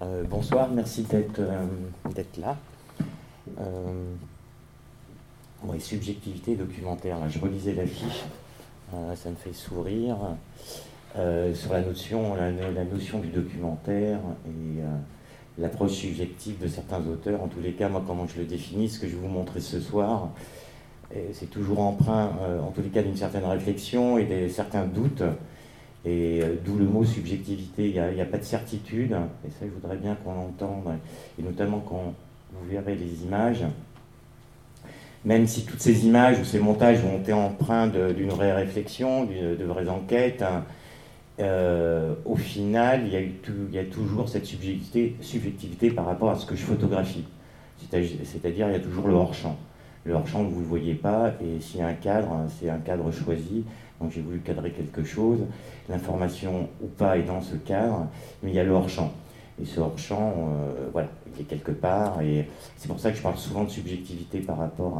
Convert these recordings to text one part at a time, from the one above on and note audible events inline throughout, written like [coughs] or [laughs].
Euh, bonsoir, merci d'être euh, là. Euh, subjectivité documentaire, je relisais l'affiche, euh, ça me fait sourire, sur la notion, la, notion du documentaire et l'approche subjective de certains auteurs. En tous les cas, moi, comment je le définis, ce que je vais vous montrer ce soir, c'est toujours emprunt, en tous les cas, d'une certaine réflexion et de certains doutes et euh, d'où le mot subjectivité, il n'y a, pas de certitude, et ça je voudrais bien qu'on l'entende, et notamment quand vous verrez les images, même si toutes ces images ou ces montages ont été empreints d'une vraie réflexion, de vraies enquêtes, euh, au final, il y, a il y, a toujours cette subjectivité, subjectivité par rapport à ce que je photographie. C'est-à-dire, il y a toujours le hors-champ. Le hors-champ, vous ne le voyez pas, et s'il y a un cadre, c'est un cadre choisi, donc j'ai voulu cadrer quelque chose. L'information ou pas est dans ce cadre, mais il y a le hors-champ. Et ce hors-champ, euh, voilà, il est quelque part. Et c'est pour ça que je parle souvent de subjectivité par rapport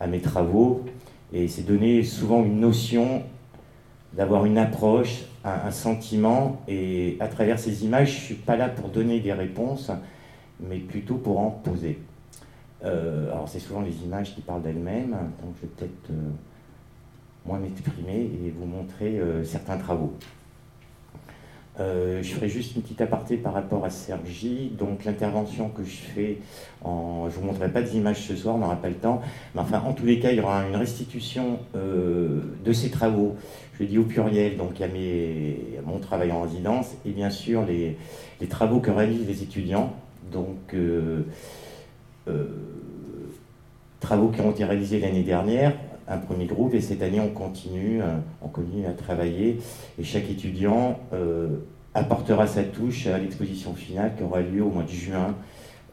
à, mes travaux. Et c'est donner souvent une notion d'avoir une approche, un, sentiment. Et à travers ces images, je ne suis pas là pour donner des réponses, mais plutôt pour en poser. Euh, alors c'est souvent les images qui parlent d'elles-mêmes, donc je vais peut-être... Euh, moi m'exprimer et vous montrer euh, certains travaux. Euh, je ferai juste une petite aparté par rapport à Sergi. Donc l'intervention que je fais, en, je ne vous montrerai pas des images ce soir, on n'aura pas le temps. Mais enfin, en tous les cas, il y aura une restitution euh, de ces travaux. Je dis au pluriel, donc il mon travail en résidence et bien sûr les, les travaux que réalisent les étudiants. Donc travaux qui ont été réalisés l'année dernière un premier groupe et cette année on continue, euh, on continue à travailler et chaque étudiant euh, apportera sa touche à l'exposition finale qui aura lieu au mois de juin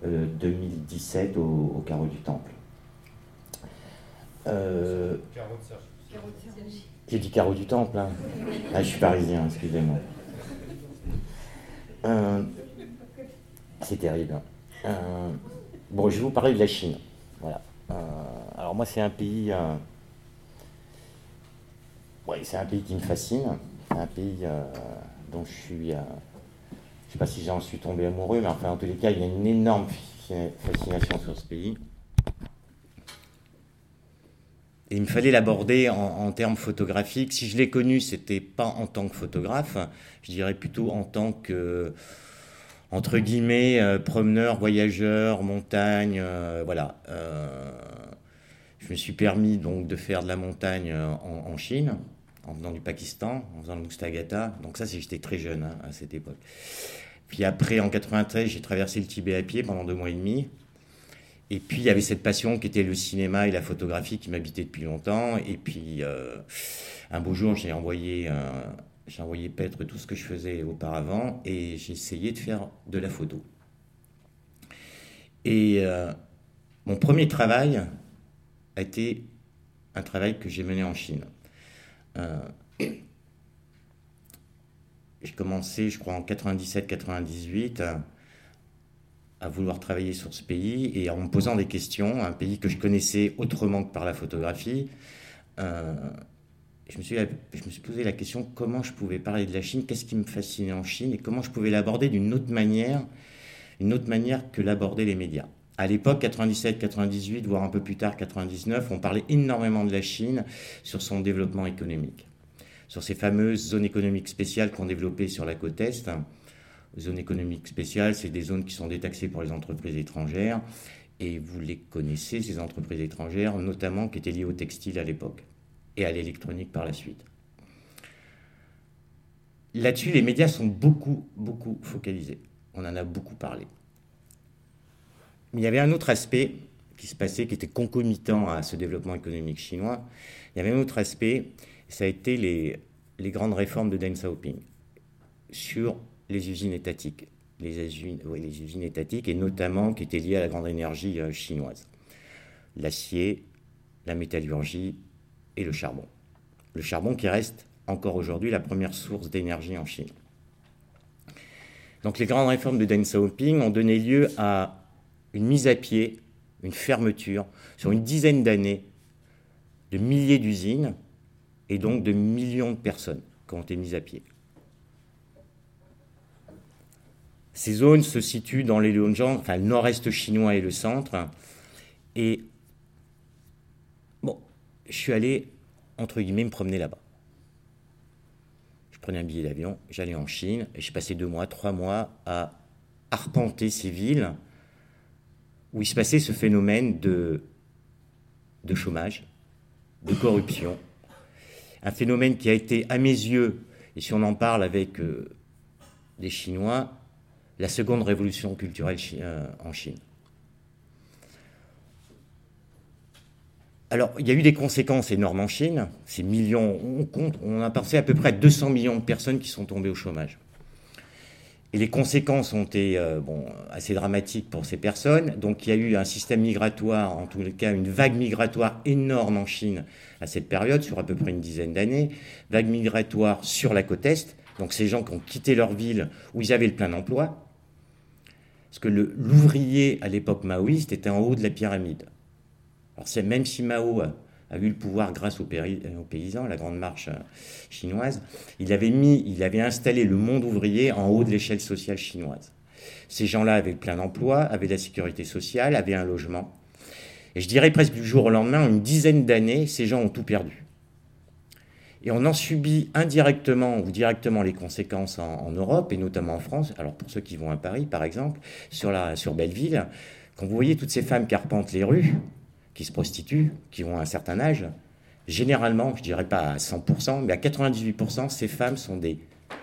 2017 euh, au, Carreau du Temple. J'ai dit Carreau du Temple, hein. ah, je suis parisien, excusez-moi. c'est terrible. bon, je vais vous parler de la Chine. Voilà. alors moi, c'est un pays oui, c'est un pays qui me fascine, un pays euh, dont je suis. Euh, je ne sais pas si j'en suis tombé amoureux, mais enfin, en tous les cas, il y a une énorme fascination sur ce pays. Et il me fallait l'aborder en, termes photographiques. Si je l'ai connu, c'était pas en tant que photographe, je dirais plutôt en tant que, entre guillemets, euh, promeneur, voyageur, montagne, voilà. je me suis permis donc de faire de la montagne en Chine en venant du Pakistan, en faisant le Mustagata. Donc ça, j'étais très jeune hein, à cette époque. Puis après, en 93, j'ai traversé le Tibet à pied pendant deux mois et demi. Et puis, il y avait cette passion qui était le cinéma et la photographie qui m'habitait depuis longtemps. Et puis, euh, un beau jour, j'ai envoyé, envoyé paître tout ce que je faisais auparavant et j'ai essayé de faire de la photo. Et euh, mon premier travail a été un travail que j'ai mené en Chine. Euh, j'ai commencé, je crois, en 97-98 à, vouloir travailler sur ce pays et en me posant des questions, un pays que je connaissais autrement que par la photographie. Euh, je, me suis, je me suis posé la question comment je pouvais parler de la Chine, qu'est-ce qui me fascinait en Chine et comment je pouvais l'aborder d'une autre manière, une autre manière que l'aborder les médias. À l'époque, 97, 98, voire un peu plus tard, 99, on parlait énormément de la Chine sur son développement économique, sur ces fameuses zones économiques spéciales qu'on développait sur la côte Est. Zones économiques spéciales, c'est des zones qui sont détaxées pour les entreprises étrangères. Et vous les connaissez, ces entreprises étrangères, notamment qui étaient liées au textile à l'époque et à l'électronique par la suite. Là-dessus, les médias sont beaucoup, beaucoup focalisés. On en a beaucoup parlé. Mais il y avait un autre aspect qui se passait, qui était concomitant à ce développement économique chinois. Il y avait un autre aspect, ça a été les, grandes réformes de Deng Xiaoping sur les usines étatiques. Les usines, les usines étatiques, et notamment qui étaient liées à la grande énergie euh, chinoise. L'acier, la métallurgie et le charbon. Le charbon qui reste encore aujourd'hui la première source d'énergie en Chine. Donc les grandes réformes de Deng Xiaoping ont donné lieu à une mise à pied, une fermeture sur une dizaine d'années de milliers d'usines et donc de millions de personnes qui ont été mises à pied. Ces zones se situent dans les Liujiang, enfin le nord-est chinois et le centre. Et bon, je suis allé, entre guillemets, me promener là-bas. Je prenais un billet d'avion, j'allais en Chine, et j'ai passé deux mois, trois mois à arpenter ces villes où il se passait ce phénomène de, de chômage, de corruption. Un phénomène qui a été, à mes yeux, et si on en parle avec euh, des Chinois, la seconde révolution culturelle euh, en Chine. Alors, il y a eu des conséquences énormes en Chine. Ces millions, on compte, on a pensé à peu près 200 millions de personnes qui sont tombées au chômage. Et les conséquences ont été euh, bon, assez dramatiques pour ces personnes. Donc il y a eu un système migratoire, en les cas une vague migratoire énorme en Chine à cette période, sur à peu près une dizaine d'années. Vague migratoire sur la côte Est, donc ces gens qui ont quitté leur ville où ils avaient le plein emploi. Parce que l'ouvrier à l'époque maoïste était en haut de la pyramide. Alors même si Mao a eu le pouvoir grâce aux, paysans, la grande marche euh, chinoise, il avait mis, il avait installé le monde ouvrier en haut de l'échelle sociale chinoise. Ces gens-là avaient plein d'emploi, avaient de la sécurité sociale, avaient un logement. Et je dirais presque du jour au lendemain, une dizaine d'années, ces gens ont tout perdu. Et on en subit indirectement ou directement les conséquences en, Europe, et notamment en France. Alors pour ceux qui vont à Paris, par exemple, sur, la, sur Belleville, quand vous voyez toutes ces femmes qui arpentent les rues, qui se prostituent, qui ont un certain âge, généralement, je dirais pas à 100%, mais à 98%, ces femmes sont des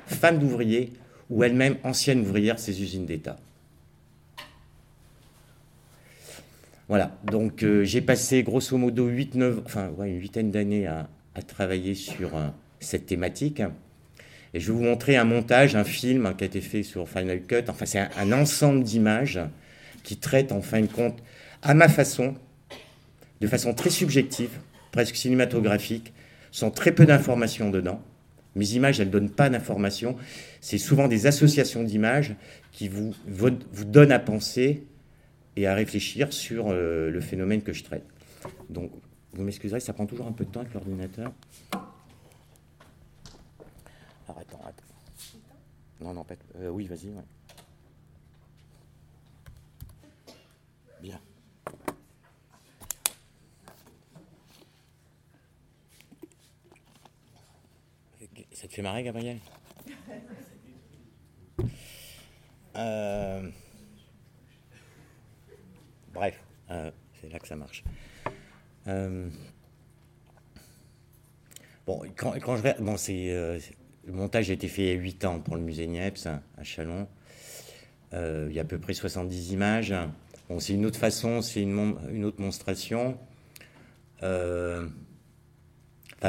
femmes d'ouvriers ou elles-mêmes anciennes ouvrières ces usines d'État. Voilà, donc euh, j'ai passé grosso modo 8, 9, enfin, une huitaine d'années à, travailler sur euh, cette thématique. Et je vais vous montrer un montage, un film hein, qui a été fait sur Final Cut. Enfin, c'est un ensemble d'images qui traite en fin de compte, à ma façon, de façon très subjective, presque cinématographique, sans très peu d'informations dedans. Mes images, elles ne donnent pas d'informations. C'est souvent des associations d'images qui vous, donnent à penser et à réfléchir sur euh, le phénomène que je traite. Donc, vous m'excuserez, ça prend toujours un peu de temps avec l'ordinateur. Arrête, arrête. Non, non, peut-être. Euh, oui, vas-y. Bien. Ça te fait marrer, Gabriel euh, Bref, euh, c'est là que ça marche. Euh, bon, quand, je bon, le montage a été fait il y a 8 ans pour le musée Niepce à Chalon. il y a à peu près 70 images. Bon, c'est une autre façon, c'est une, une, autre monstration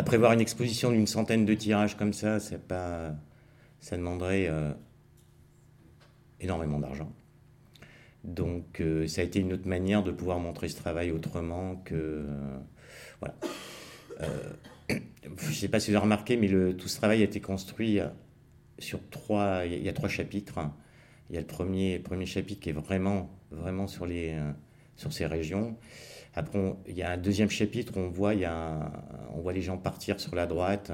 prévoir une exposition d'une centaine de tirages comme ça, c'est pas, ça demanderait euh, énormément d'argent. Donc euh, ça a été une autre manière de pouvoir montrer ce travail autrement que... Euh, voilà. [clears throat] je ne sais pas si vous avez remarqué, mais tout ce travail a été construit sur trois... Il y a trois chapitres. Il y a le premier, premier chapitre qui est vraiment, vraiment sur, les, sur ces régions. Après, il y a un deuxième chapitre où on voit, les gens partir sur la droite.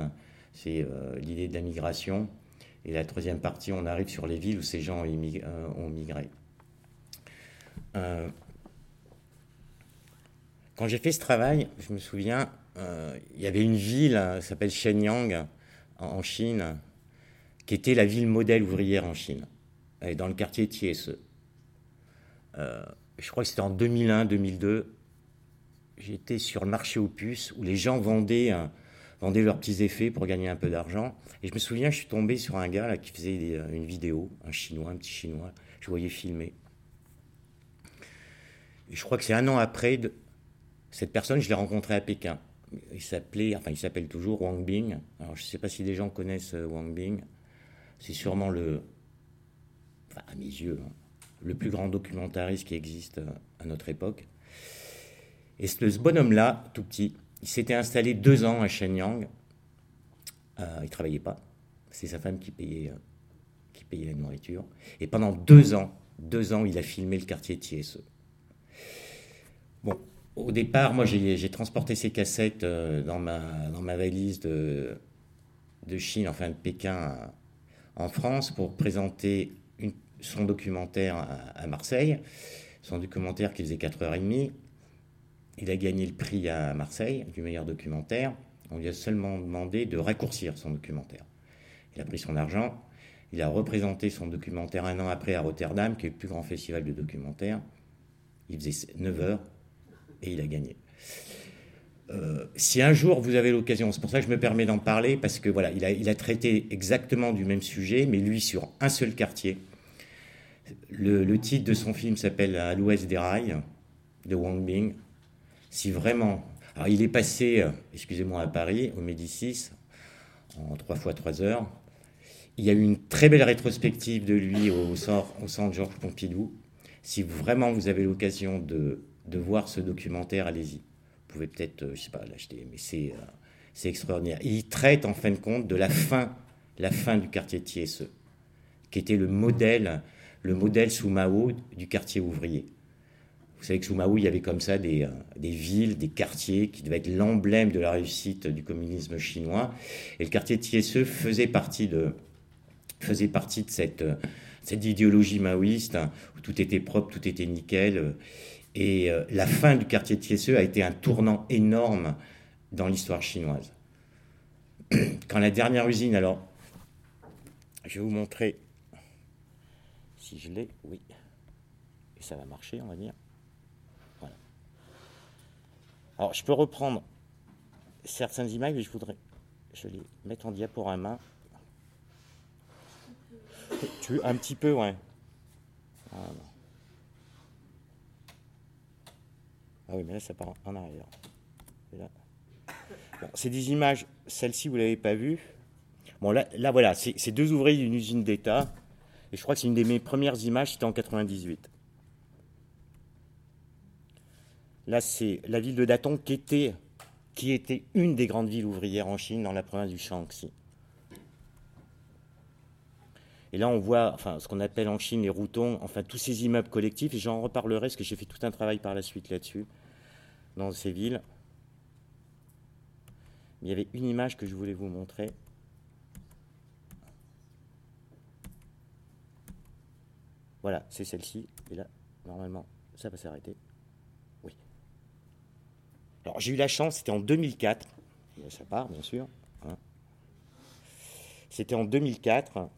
C'est euh, l'idée de la migration. Et la troisième partie, on arrive sur les villes où ces gens euh, ont migré. Euh, quand j'ai fait ce travail, je me souviens, il y avait une ville, ça s'appelle Shenyang, en Chine, qui était la ville modèle ouvrière en Chine, dans le quartier Tiese. je crois que c'était en 2001-2002 j'étais sur le marché aux puces où les gens vendaient, vendaient leurs petits effets pour gagner un peu d'argent. Et je me souviens, je suis tombé sur un gars qui faisait euh, une vidéo, un chinois, un petit chinois. Je voyais filmer. Et je crois que c'est un an après, cette personne, je l'ai rencontré à Pékin. Il s'appelait, enfin il s'appelle toujours Wang Bing. Alors je ne sais pas si les gens connaissent euh, Wang Bing. C'est sûrement le, à mes yeux, hein, le plus grand documentariste qui existe euh, à notre époque. Et ce, bonhomme-là, tout petit, il s'était installé deux ans à Shenyang. Euh, il ne travaillait pas. C'est sa femme qui payait, euh, qui payait la nourriture. Et pendant deux ans, deux ans, il a filmé le quartier Tiese. Bon, au départ, moi, j'ai transporté ces cassettes euh, dans, ma, dans ma valise de, de Chine, enfin de Pékin, en France, pour présenter son documentaire à, Marseille, son documentaire qui faisait 4h30. Il a gagné le prix à Marseille du meilleur documentaire. On lui a seulement demandé de raccourcir son documentaire. Il a pris son argent. Il a représenté son documentaire un an après à Rotterdam, qui est le plus grand festival de documentaires. Il faisait 9 heures et il a gagné. Euh, si un jour vous avez l'occasion, c'est pour ça que je me permets d'en parler, parce que voilà, il a, traité exactement du même sujet, mais lui sur un seul quartier. Le, le titre de son film s'appelle À l'ouest des rails, de Wang Bing. Si vraiment. Alors il est passé, euh, excusez-moi, à Paris, au Médicis, en 3 fois 3 heures. Il y a eu une très belle rétrospective de lui au, centre, au centre Georges Pompidou. Si vraiment vous avez l'occasion de, de voir ce documentaire, allez-y pouvez peut-être, euh, je sais pas, l'acheter, mais c'est euh, c'est extraordinaire. il traite en fin de compte de la fin, la fin du quartier Thiesse, qui était le modèle, le modèle sous Mao du quartier ouvrier. Vous savez que sous Mao, il y avait comme ça des, euh, des villes, des quartiers qui devaient être l'emblème de la réussite du communisme chinois. Et le quartier de, faisait partie de cette, cette idéologie maoïste où tout était propre, tout était nickel. Et euh, la fin du quartier de Thiesseux a été un tournant énorme dans l'histoire chinoise. [clears throat] Quand la dernière usine, alors, je vais vous montrer si je l'ai, oui, et ça va marcher, on va dire. Alors, je peux reprendre certaines images, mais je voudrais, je les mettre en diaporama. Tu un petit peu, ouais. Ah oui, mais là, ça part en arrière. c'est des images, celle-ci, vous ne l'avez pas vue. Bon, là, là voilà, c'est deux ouvriers d'une usine d'État. Et je crois que c'est une de mes premières images, c'était en 98. Là, c'est la ville de Datong qui était, une des grandes villes ouvrières en Chine, dans la province du Shaanxi. Et là, on voit ce qu'on appelle en Chine les routons, enfin tous ces immeubles collectifs, et j'en reparlerai parce que j'ai fait tout un travail par la suite là-dessus dans ces villes. Il y avait une image que je voulais vous montrer. Voilà, c'est celle-ci. Et là, normalement, ça va s'arrêter. Alors, j'ai eu la chance, c'était en 2004. Ça part, bien sûr. Hein. C'était en 2004.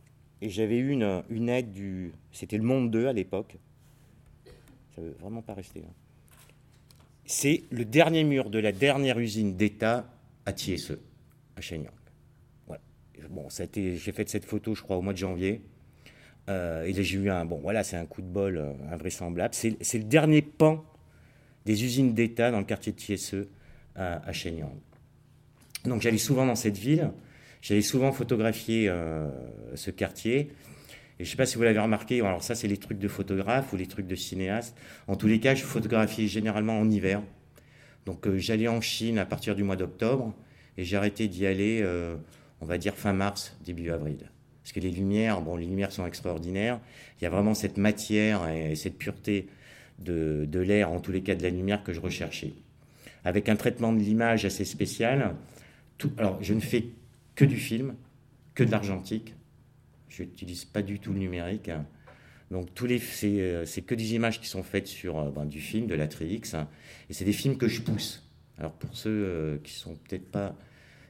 Et j'avais eu une, aide du. C'était le Monde 2 à l'époque. Ça ne veut vraiment pas rester. Hein c'est le dernier mur de la dernière usine d'État à Thiesse, à Shenyang. J'ai fait cette photo, je crois, au mois de janvier. Euh, et j'ai eu un, bon, voilà, c'est un coup de bol euh, invraisemblable. C'est, le dernier pan des usines d'État dans le quartier de Thiesse à, Shenyang. Donc j'allais souvent dans cette ville, j'allais souvent photographier euh, ce quartier. Et je ne sais pas si vous l'avez remarqué, alors ça c'est les trucs de photographe ou les trucs de cinéaste. En tous les cas, je photographie généralement en hiver. Donc euh, j'allais en Chine à partir du mois d'octobre et j'ai arrêté d'y aller, euh, on va dire fin mars, début avril. Parce que les lumières, bon, les lumières sont extraordinaires. Il y a vraiment cette matière et cette pureté de, l'air, en tous les cas de la lumière que je recherchais. Avec un traitement de l'image assez spécial. Alors je ne fais que du film, que de l'argentique je n'utilise pas du tout le numérique. Donc tous les, c'est, c'est que des images qui sont faites sur euh, ben, du film, de la Trix, et c'est des films que je pousse. Alors pour ceux euh, qui sont peut-être pas,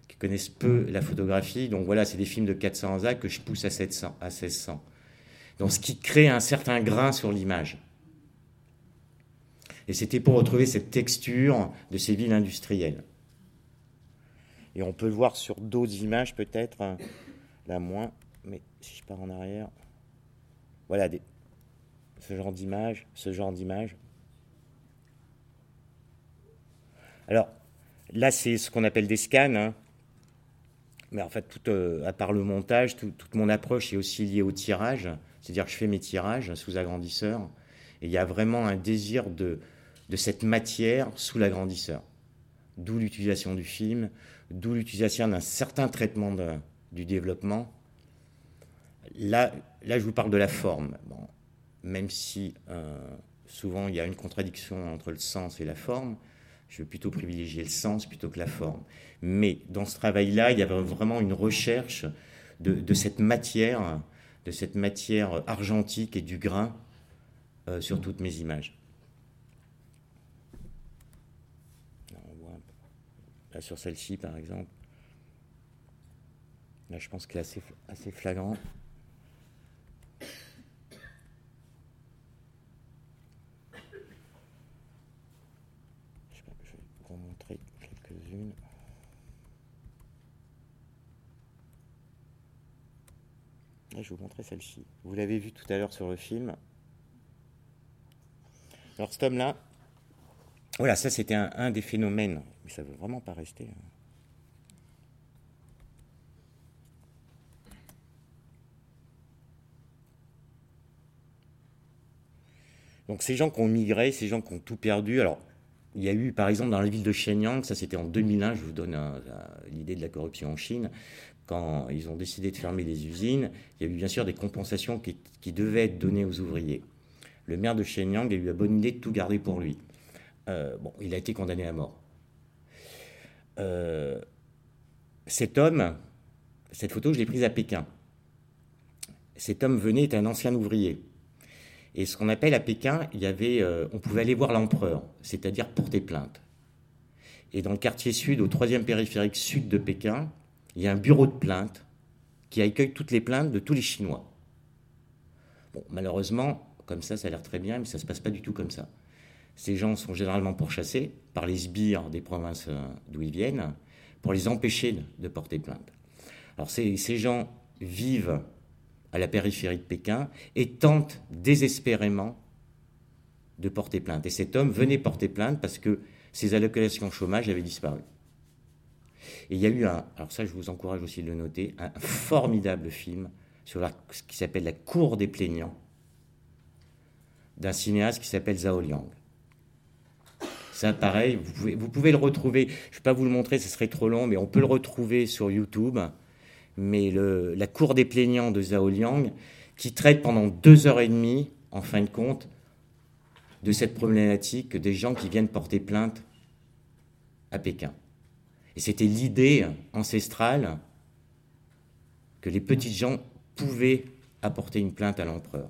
qui connaissent peu la photographie, donc voilà, c'est des films de 400 A que je pousse à 700, à 1600. Donc ce qui crée un certain grain sur l'image. Et c'était pour retrouver cette texture de ces villes industrielles. Et on peut le voir sur d'autres images peut-être, hein. là moins mais si je pars en arrière, voilà des, ce genre d'image, ce genre d'image. Alors là, c'est ce qu'on appelle des scans. Hein. Mais en fait, tout, euh, à part le montage, toute mon approche est aussi liée au tirage. C'est-à-dire que je fais mes tirages sous agrandisseur. Et il y a vraiment un désir de, de cette matière sous l'agrandisseur. D'où l'utilisation du film, d'où l'utilisation d'un certain traitement du développement Là, là, je vous parle de la forme. même si euh, souvent il y a une contradiction entre le sens et la forme, je vais plutôt privilégier le sens plutôt que la forme. Mais dans ce travail-là, il y avait vraiment une recherche de, cette matière de cette matière argentique et du grain sur toutes mes images. Là, sur celle-ci, par exemple. Là, je pense qu'elle est assez, assez flagrant. Je vais vous montrer quelques-unes. je vais vous montrer celle-ci. Vous l'avez vu tout à l'heure sur le film. Alors cet homme-là, voilà, ça c'était un, des phénomènes, ça ne veut vraiment pas rester. Hein. Donc ces gens qui ont migré, ces gens qui ont tout perdu, alors il y a eu par exemple dans la ville de Shenyang, ça c'était en 2001, je vous donne l'idée de la corruption en Chine, quand ils ont décidé de fermer les usines, il y a eu bien sûr des compensations qui, qui devaient être données aux ouvriers. Le maire de Shenyang a eu la bonne idée de tout garder pour lui. Euh, bon, il a été condamné à mort. Euh, cet homme, cette photo, je l'ai prise à Pékin. Cet homme venait, était un ancien ouvrier. Et ce qu'on appelle à Pékin, il y avait, euh, on pouvait aller voir l'empereur, c'est-à-dire porter plainte. Et dans le quartier sud, au troisième périphérique sud de Pékin, il y a un bureau de plainte qui accueille toutes les plaintes de tous les Chinois. Bon, malheureusement, comme ça, ça a l'air très bien, mais ça ne se passe pas du tout comme ça. Ces gens sont généralement pourchassés par les sbires des provinces euh, d'où ils viennent pour les empêcher de porter plainte. Alors ces, ces gens vivent à la périphérie de Pékin et tentent désespérément de porter plainte. Et cet homme venait porter plainte parce que ses allocations chômage avaient disparu. Et il y a eu un, alors ça je vous encourage aussi de le noter, un formidable film sur ce qui s'appelle La Cour des plaignants d'un cinéaste qui s'appelle Zhao Liang. Ça, pareil, vous pouvez, le retrouver. Je ne vais pas vous le montrer, ce serait trop long, mais on peut le retrouver sur YouTube. Mais la cour des plaignants de Zhao Liang, qui traite pendant deux heures et demie, en fin de compte, de cette problématique des gens qui viennent porter plainte à Pékin. Et c'était l'idée ancestrale que les petits gens pouvaient apporter une plainte à l'empereur.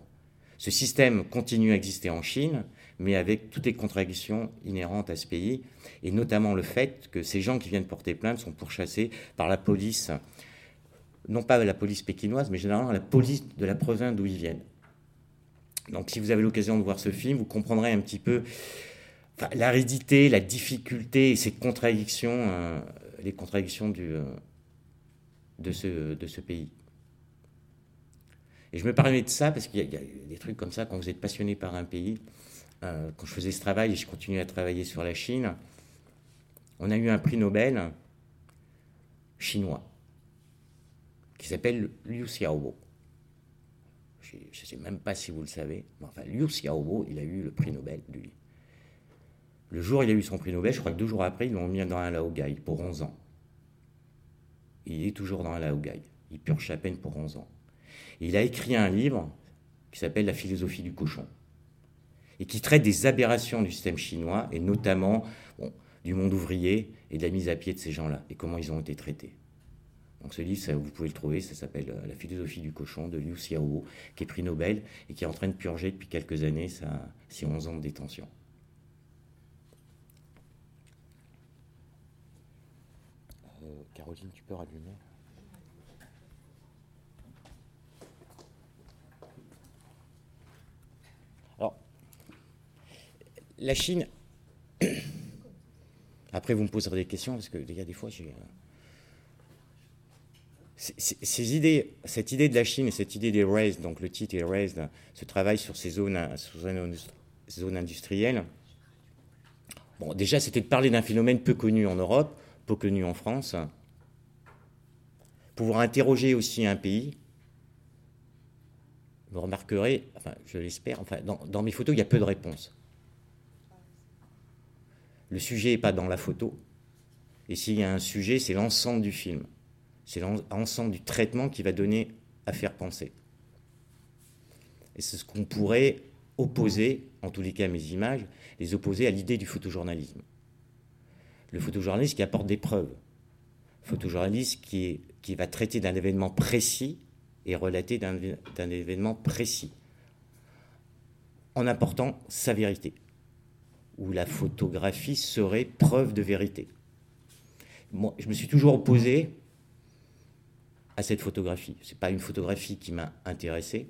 Ce système continue à exister en Chine, mais avec toutes les contradictions inhérentes à ce pays, et notamment le fait que ces gens qui viennent porter plainte sont pourchassés par la police, non pas la police pékinoise, mais généralement la police de la province d'où ils viennent. Donc si vous avez l'occasion de voir ce film, vous comprendrez un petit peu l'aridité, la difficulté et ces contradictions, euh, les contradictions euh, de, ce, pays. Et je me permets de ça parce qu'il y, a des trucs comme ça quand vous êtes passionné par un pays. Euh, quand je faisais ce travail et je continuais à travailler sur la Chine, on a eu un prix Nobel chinois qui s'appelle Liu Xiaobo. Je ne sais même pas si vous le savez, mais enfin, Liu Xiaobo, il a eu le prix Nobel, lui. Le jour où il a eu son prix Nobel, je crois que deux jours après, ils l'ont mis dans un laogai pour 11 ans. Il est toujours dans un laogai. Il purge à peine pour 11 ans. il a écrit un livre qui s'appelle La philosophie du cochon et qui traite des aberrations du système chinois, et notamment du monde ouvrier et de la mise à pied de ces gens-là, et comment ils ont été traités. Donc ce livre, vous pouvez le trouver, ça s'appelle euh, La philosophie du cochon de Liu Xiaobo, qui est prix Nobel et qui est en train de purger depuis quelques années ses 11 ans de détention. Euh, Caroline, tu peux rallumer la Chine. [coughs] Après, vous me poserez des questions parce qu'il y a des fois, j'ai. Euh, ces idées, cette idée de la Chine et cette idée des RAISE, donc le titre est RAISE, ce travail sur ces zones, zones industrielles, bon, déjà c'était de parler d'un phénomène peu connu en Europe, peu connu en France, pouvoir interroger aussi un pays. Vous remarquerez, enfin je l'espère, enfin dans mes photos il y a peu de réponses. Le sujet n'est pas dans la photo. Et s'il y a un sujet, c'est l'ensemble du film. C'est l'ensemble du traitement qui va donner à faire penser. Et c'est ce qu'on pourrait opposer, en tous les cas mes images, les opposer à l'idée du photojournalisme. Le photojournaliste qui apporte des preuves. Photojournaliste qui, qui va traiter d'un événement précis et relater d'un événement précis, en apportant sa vérité, où la photographie serait preuve de vérité. Moi, je me suis toujours opposé à cette photographie. Ce n'est pas une photographie qui m'a intéressé.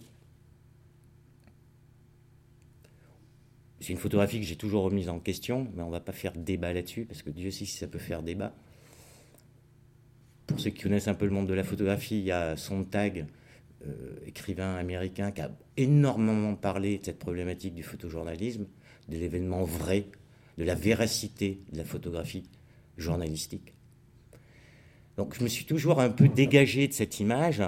C'est une photographie que j'ai toujours remise en question, mais on ne va pas faire débat là-dessus, parce que Dieu sait si ça peut faire débat. Pour ceux qui connaissent un peu le monde de la photographie, il y a Sontag, euh, écrivain américain, qui a énormément parlé de cette problématique du photojournalisme, de l'événement vrai, de la véracité de la photographie journalistique. Donc je me suis toujours un peu dégagé de cette image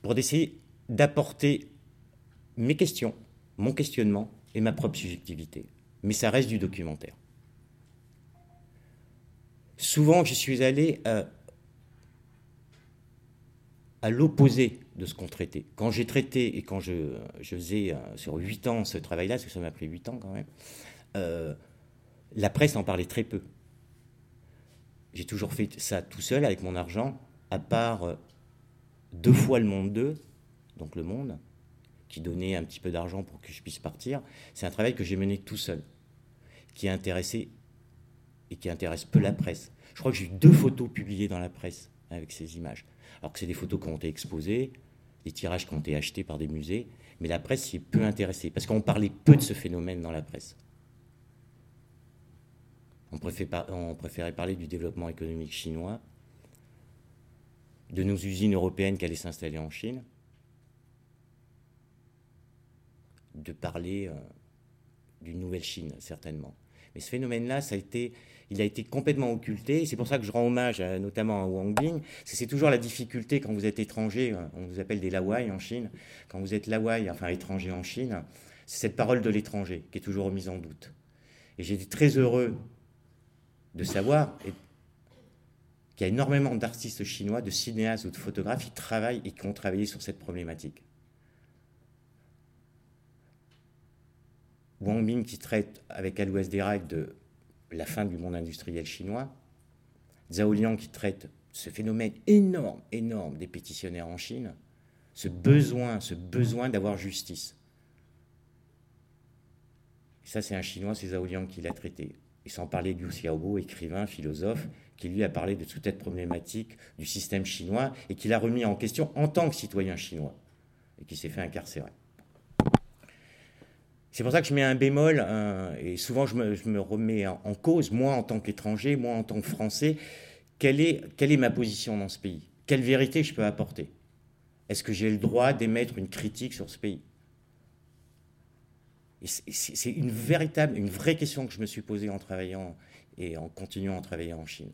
pour essayer d'apporter mes questions, mon questionnement et ma propre subjectivité. Mais ça reste du documentaire. Souvent, je suis allé euh, à, l'opposé de ce qu'on traitait. Quand j'ai traité et quand je, faisais euh, sur huit ans ce travail-là, parce que ça m'a pris huit ans quand même, euh, la presse en parlait très peu. J'ai toujours fait ça tout seul avec mon argent, à part deux fois le Monde 2, donc le Monde, qui donnait un petit peu d'argent pour que je puisse partir. C'est un travail que j'ai mené tout seul, qui a intéressé et qui intéresse peu la presse. Je crois que j'ai eu deux photos publiées dans la presse avec ces images. Alors que c'est des photos qui ont été exposées, des tirages qui ont été achetés par des musées, mais la presse s'y est peu intéressée, parce qu'on parlait peu de ce phénomène dans la presse. On préférait parler du développement économique chinois, de nos usines européennes qui allaient s'installer en Chine, de parler euh, d'une nouvelle Chine, certainement. Mais ce phénomène-là, ça a été, il a été complètement occulté. C'est pour ça que je rends hommage notamment à Wang Bing. C'est toujours la difficulté quand vous êtes étranger, euh, on vous appelle des Lawai en Chine. Quand vous êtes Lawai, enfin étranger en Chine, c'est cette parole de l'étranger qui est toujours remise en doute. Et j'ai été très heureux de savoir qu'il y a énormément d'artistes chinois, de cinéastes ou de photographes qui travaillent et qui ont travaillé sur cette problématique. Wang Bing qui traite avec Alois Dirac de la fin du monde industriel chinois, Zhao Liang qui traite ce phénomène énorme, énorme des pétitionnaires en Chine, ce besoin, ce besoin d'avoir justice. ça, c'est un Chinois, c'est Zhao Liang qui l'a traité. Et sans parler de Liu Xiaobo, écrivain, philosophe, qui lui a parlé de toute cette problématique du système chinois et qui l'a remis en question en tant que citoyen chinois et qui s'est fait incarcérer. C'est pour ça que je mets un bémol, et souvent je me, remets en, cause, moi en tant qu'étranger, moi en tant que Français, quelle est, ma position dans ce pays? Quelle vérité je peux apporter? Est-ce que j'ai le droit d'émettre une critique sur ce pays? C'est une véritable, une vraie question que je me suis posée en travaillant et en continuant à travailler en Chine.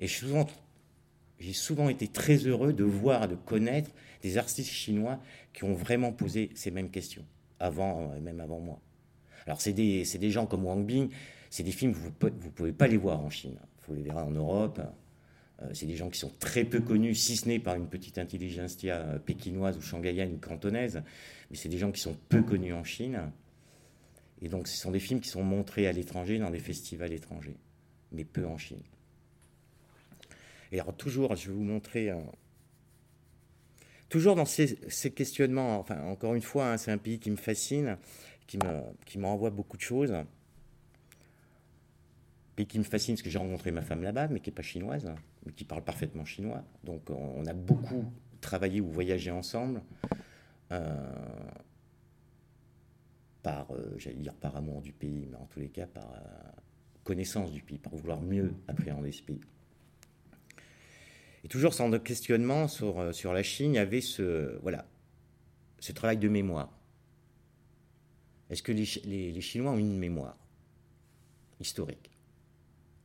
Et souvent, j'ai souvent été très heureux de voir, de connaître des artistes chinois qui ont vraiment posé ces mêmes questions avant, euh, même avant moi. Alors c'est des, des, gens comme Wang Bing, c'est des films que vous ne pouvez pas les voir en Chine. Vous les verrez en Europe. Euh, c'est des gens qui sont très peu connus, si ce n'est par une petite intelligentsia euh, pékinoise ou shanghaïenne ou cantonaise, mais c'est des gens qui sont peu connus en Chine. Et donc ce sont des films qui sont montrés à l'étranger, dans des festivals étrangers, mais peu en Chine. Et alors toujours, je vais vous montrer toujours dans ces, questionnements, encore une fois, hein, c'est un pays qui me fascine, qui m'envoie qui beaucoup de choses. Pays qui me fascine parce que j'ai rencontré ma femme là-bas, mais qui n'est pas chinoise, mais qui parle parfaitement chinois. Donc on a beaucoup travaillé ou voyagé ensemble. Euh, par, euh, j'allais dire par amour du pays, mais en tous les cas par euh, connaissance du pays, par vouloir mieux appréhender ce pays. Et toujours sans questionnement sur, euh, sur la Chine, il y avait ce, voilà, ce travail de mémoire. Est-ce que les, les, Chinois ont une mémoire historique?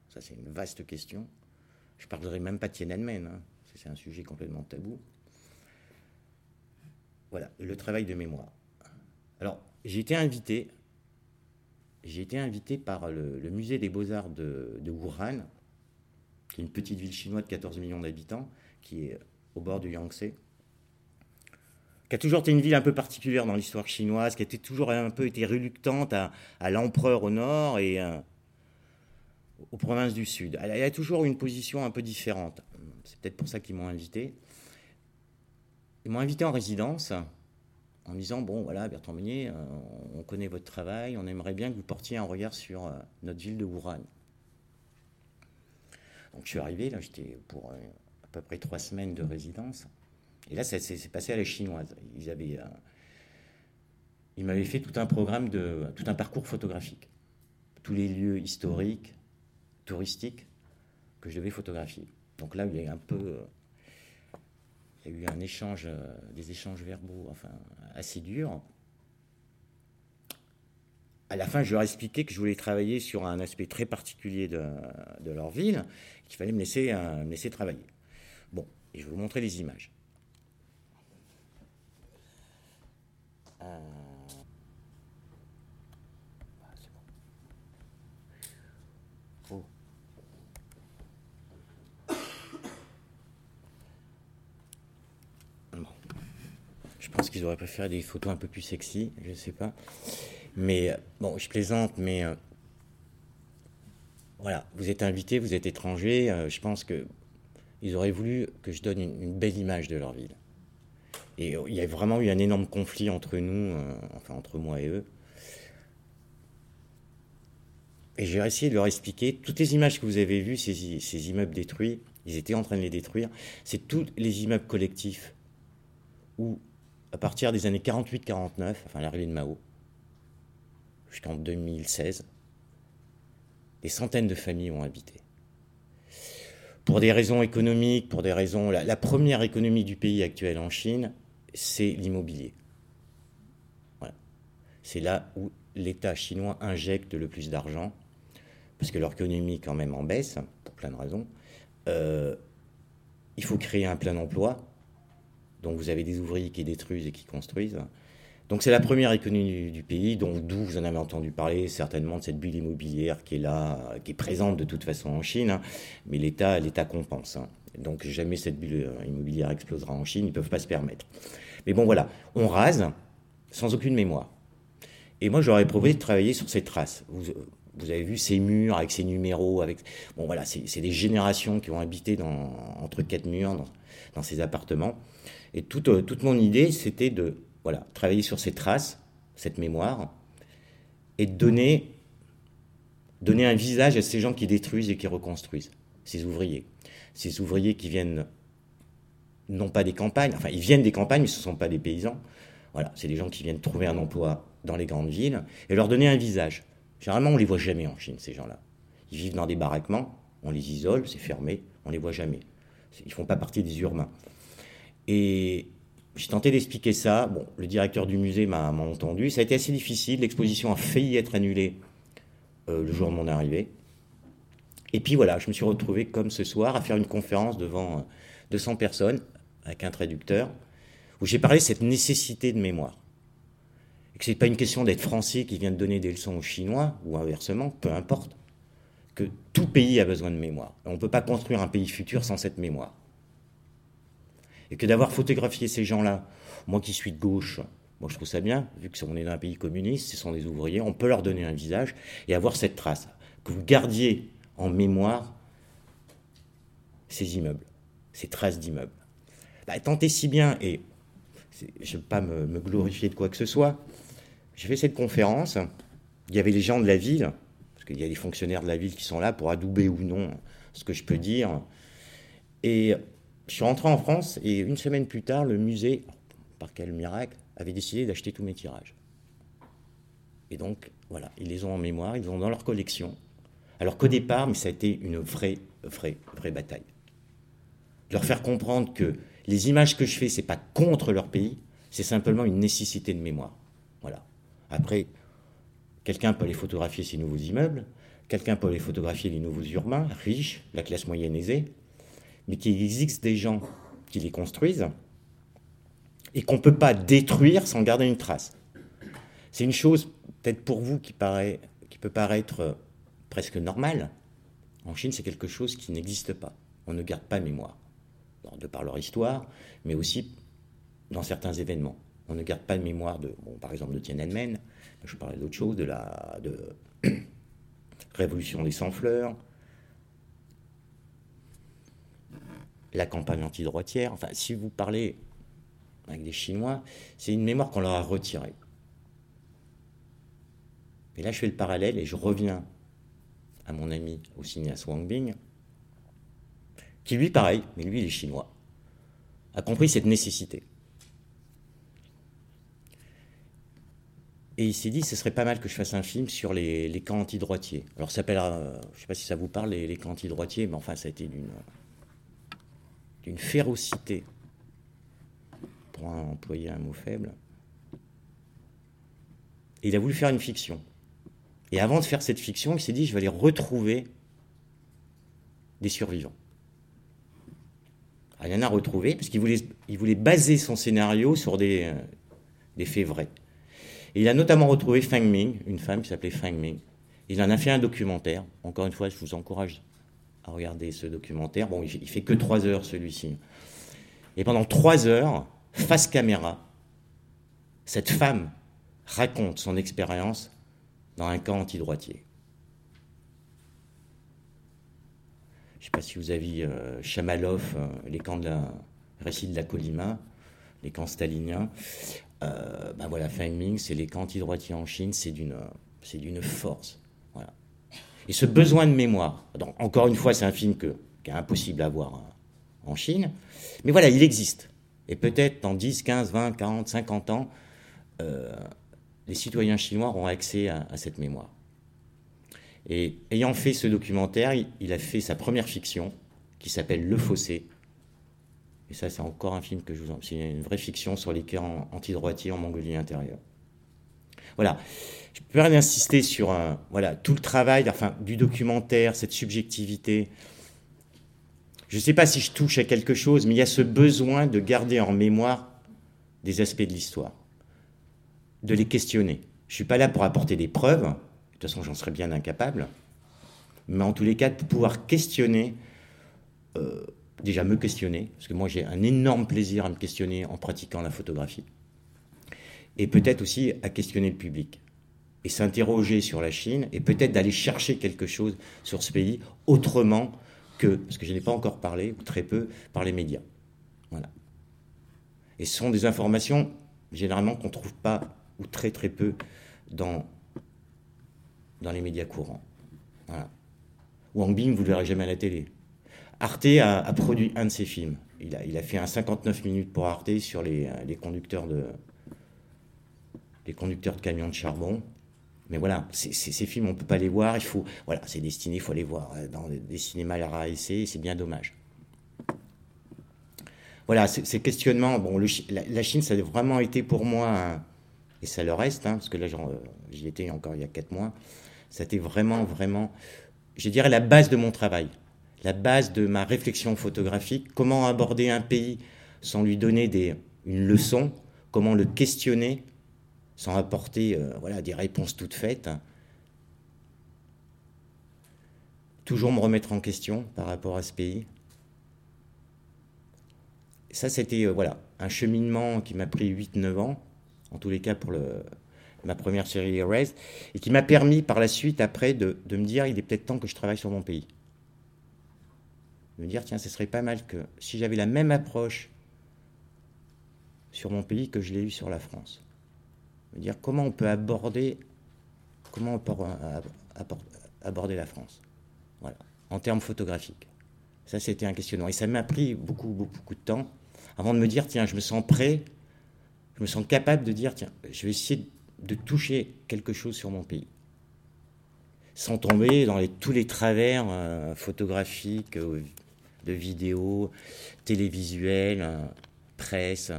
Ça, c'est une vaste question. Je ne parlerai même pas de Tiananmen, hein. c'est un sujet complètement tabou. Voilà, le travail de mémoire. Alors, j'ai été invité, j'ai été invité par le, musée des beaux-arts de, de Wuhan, qui est une petite ville chinoise de 14 millions d'habitants, qui est au bord du Yangtze, qui a toujours été une ville un peu particulière dans l'histoire chinoise, qui a toujours un peu été reluctante à, l'empereur au nord et, euh, aux provinces du Sud. Elle a toujours une position un peu différente. C'est peut-être pour ça qu'ils m'ont invité. Ils m'ont invité en résidence en me disant Bon, voilà, Bertrand Meunier, euh, on connaît votre travail, on aimerait bien que vous portiez un regard sur euh, notre ville de Wuhan. Donc je suis arrivé, là, j'étais pour euh, à peu près trois semaines de résidence. Et là, ça s'est passé à la chinoise. Ils avaient. ils m'avaient fait tout un programme de. tout un parcours photographique. Tous les lieux historiques, touristiques que je devais photographier. Donc là, il y a un peu il y a eu un échange, euh, des échanges verbaux enfin, assez durs. À la fin, je leur ai expliqué que je voulais travailler sur un aspect très particulier de, leur ville, qu'il fallait me laisser, euh, me laisser travailler. Bon, et je vais vous montrer les images. Euh, [coughs] Je pense qu'ils auraient préféré des photos un peu plus sexy, je ne sais pas. Mais bon, je plaisante, mais euh, voilà, vous êtes invité, vous êtes étranger. Euh, je pense que ils auraient voulu que je donne une, belle image de leur ville. Et il y a vraiment eu un énorme conflit entre nous, euh, enfin entre moi et eux. Et j'ai essayé de leur expliquer toutes les images que vous avez vues, ces, ces immeubles détruits, ils étaient en train de les détruire. C'est tous les immeubles collectifs où à partir des années 48-49, enfin l'arrivée de Mao, jusqu'en 2016, des centaines de familles ont habité. Pour des raisons économiques, pour des raisons... La, première économie du pays actuel en Chine, c'est l'immobilier. C'est là où l'État chinois injecte le plus d'argent, parce que leur économie quand même en baisse, pour plein de raisons. Euh, il faut créer un plein emploi, donc vous avez des ouvriers qui détruisent et qui construisent. Donc c'est la première économie du, pays, donc d'où vous en avez entendu parler certainement de cette bulle immobilière qui est là, qui est présente de toute façon en Chine, hein. mais l'État, l'État compense. Hein. Donc jamais cette bulle euh, immobilière explosera en Chine, ils ne peuvent pas se permettre. Mais bon voilà, on rase sans aucune mémoire. Et moi j'aurais proposé de travailler sur ces traces. Vous, avez vu ces murs avec ces numéros, avec bon voilà, c'est des générations qui ont habité dans, entre quatre murs dans, dans ces appartements. Et toute, euh, toute mon idée, c'était de voilà, travailler sur ces traces, cette mémoire, et donner, donner un visage à ces gens qui détruisent et qui reconstruisent, ces ouvriers. Ces ouvriers qui viennent, non pas des campagnes, enfin ils viennent des campagnes, mais ce ne sont pas des paysans. Voilà, c'est des gens qui viennent trouver un emploi dans les grandes villes et leur donner un visage. Généralement, on ne les voit jamais en Chine, ces gens-là. Ils vivent dans des baraquements, on les isole, c'est fermé, on ne les voit jamais. Ils ne font pas partie des urbains. Et j'ai tenté d'expliquer ça. Bon, le directeur du musée m'a entendu. Ça a été assez difficile. L'exposition a failli être annulée euh, le jour de mon arrivée. Et puis voilà, je me suis retrouvé comme ce soir à faire une conférence devant 200 euh, personnes avec un traducteur où j'ai parlé de cette nécessité de mémoire. Et que ce n'est pas une question d'être français qui vient de donner des leçons aux Chinois ou inversement, peu importe. Que tout pays a besoin de mémoire. On ne peut pas construire un pays futur sans cette mémoire. Et que d'avoir photographié ces gens-là, moi qui suis de gauche, moi je trouve ça bien, vu que on est dans un pays communiste, ce sont des ouvriers, on peut leur donner un visage et avoir cette trace. Que vous gardiez en mémoire ces immeubles, ces traces d'immeubles. Bah, tentez si bien, et je ne veux pas me, me, glorifier de quoi que ce soit, j'ai fait cette conférence, il y avait les gens de la ville, parce qu'il y a des fonctionnaires de la ville qui sont là pour adouber ou non ce que je peux dire, et je suis rentré en France et une semaine plus tard, le musée, par quel miracle, avait décidé d'acheter tous mes tirages. Et donc, voilà, ils les ont en mémoire, ils les ont dans leur collection. Alors qu'au départ, mais ça a été une vraie, vraie, vraie bataille. De leur faire comprendre que les images que je fais, c'est pas contre leur pays, c'est simplement une nécessité de mémoire. Voilà. Après, quelqu'un peut les photographier ces nouveaux immeubles, quelqu'un peut les photographier les nouveaux urbains, riches, la classe moyenne aisée, mais qu'il existe des gens qui les construisent et qu'on ne peut pas détruire sans garder une trace. C'est une chose, peut-être pour vous, qui, paraît, qui peut paraître euh, presque normale. En Chine, c'est quelque chose qui n'existe pas. On ne garde pas mémoire, de par leur histoire, mais aussi dans certains événements. On ne garde pas de mémoire de, bon, par exemple, de Tiananmen, je parlais d'autre chose, de la [coughs] révolution des sans-fleurs, la campagne antidroitière. Enfin, si vous parlez avec des Chinois, c'est une mémoire qu'on leur a retirée. Et là, je fais le parallèle et je reviens à mon ami au cinéaste Wang Bing, qui lui, pareil, mais lui, il est chinois, a compris cette nécessité. Et il s'est dit, ce serait pas mal que je fasse un film sur les, les camps antidroitiers. Alors, ça s'appellera, euh, je ne sais pas si ça vous parle, les, les camps antidroitiers, mais enfin, ça a été d'une, d'une férocité, pour employer un mot faible. Il a voulu faire une fiction. Et avant de faire cette fiction, il s'est dit, je vais aller retrouver des survivants. il en a retrouvé, parce qu'il voulait, baser son scénario sur des, euh, faits vrais il a notamment retrouvé Fang Ming, une femme qui s'appelait Fang Ming. Il en a fait un documentaire. Encore une fois, je vous encourage à regarder ce documentaire. Bon, il fait que trois heures celui-ci. Et pendant trois heures, face caméra, cette femme raconte son expérience dans un camp antidroitier. Je ne sais pas si vous avez euh, Chamalov, euh, les camps de la récit de la Colima, les camps staliniens. Euh, ben voilà, Feng Ming, c'est les camps droitiers en Chine, c'est d'une, c'est d'une force. Et ce besoin de mémoire, encore une fois, c'est un film qui est impossible à voir en Chine, mais voilà, il existe. Et peut-être dans 10, 15, 20, 40, 50 ans, euh, les citoyens chinois auront accès à, cette mémoire. Et ayant fait ce documentaire, il a fait sa première fiction, qui s'appelle Le Fossé, et ça, c'est encore un film que je vous en... C'est une vraie fiction sur les camps antidroitiers en Mongolie intérieure. Voilà. Je peux rien insister sur tout le travail du documentaire, cette subjectivité. Je ne sais pas si je touche à quelque chose, mais il y a ce besoin de garder en mémoire des aspects de l'histoire, de les questionner. Je ne suis pas là pour apporter des preuves, de toute façon j'en serais bien incapable, mais en tous les cas de pouvoir questionner euh, déjà me questionner, parce que moi j'ai un énorme plaisir à me questionner en pratiquant la photographie, et peut-être aussi à questionner le public, et s'interroger sur la Chine, et peut-être d'aller chercher quelque chose sur ce pays autrement que, parce que je n'ai pas encore parlé, ou très peu, par les médias. Voilà. Et ce sont des informations, généralement, qu'on ne trouve pas, ou très très peu, dans, dans les médias courants. Voilà. Wang Bing, vous ne le verrez jamais à la télé. Arte a, produit un de ses films. Il a, il a, fait un 59 minutes pour Arte sur les, les, conducteurs, de, les conducteurs de camions de charbon. Mais voilà, ces films, on ne peut pas les voir. Il faut, voilà, c'est destiné, il faut les voir dans des cinémas à c'est bien dommage. Voilà, ces questionnements. Bon, la, Chine, ça a vraiment été pour moi, et ça le reste, hein, parce que là, j'y étais encore il y a quatre mois. Ça a été vraiment, vraiment, je dirais, la base de mon travail la base de ma réflexion photographique, comment aborder un pays sans lui donner des, une leçon, comment le questionner sans apporter euh, voilà, des réponses toutes faites. Toujours me remettre en question par rapport à ce pays. Ça, c'était euh, voilà, un cheminement qui m'a pris 8-9 ans, en tous les cas pour le, ma première série Erased, et qui m'a permis par la suite, après, de, de me dire il est peut-être temps que je travaille sur mon pays me dire, tiens, ce serait pas mal que si j'avais la même approche sur mon pays que je l'ai eu sur la France. Dire comment on peut aborder, la France. En termes photographiques. Ça, c'était un questionnement. Et ça m'a pris beaucoup, beaucoup, beaucoup de temps avant de me dire, tiens, je me sens prêt, je me sens capable de dire, tiens, je vais essayer de toucher quelque chose sur mon pays sans tomber dans tous les travers euh, photographiques, euh, de vidéos, télévisuelles, euh, presse,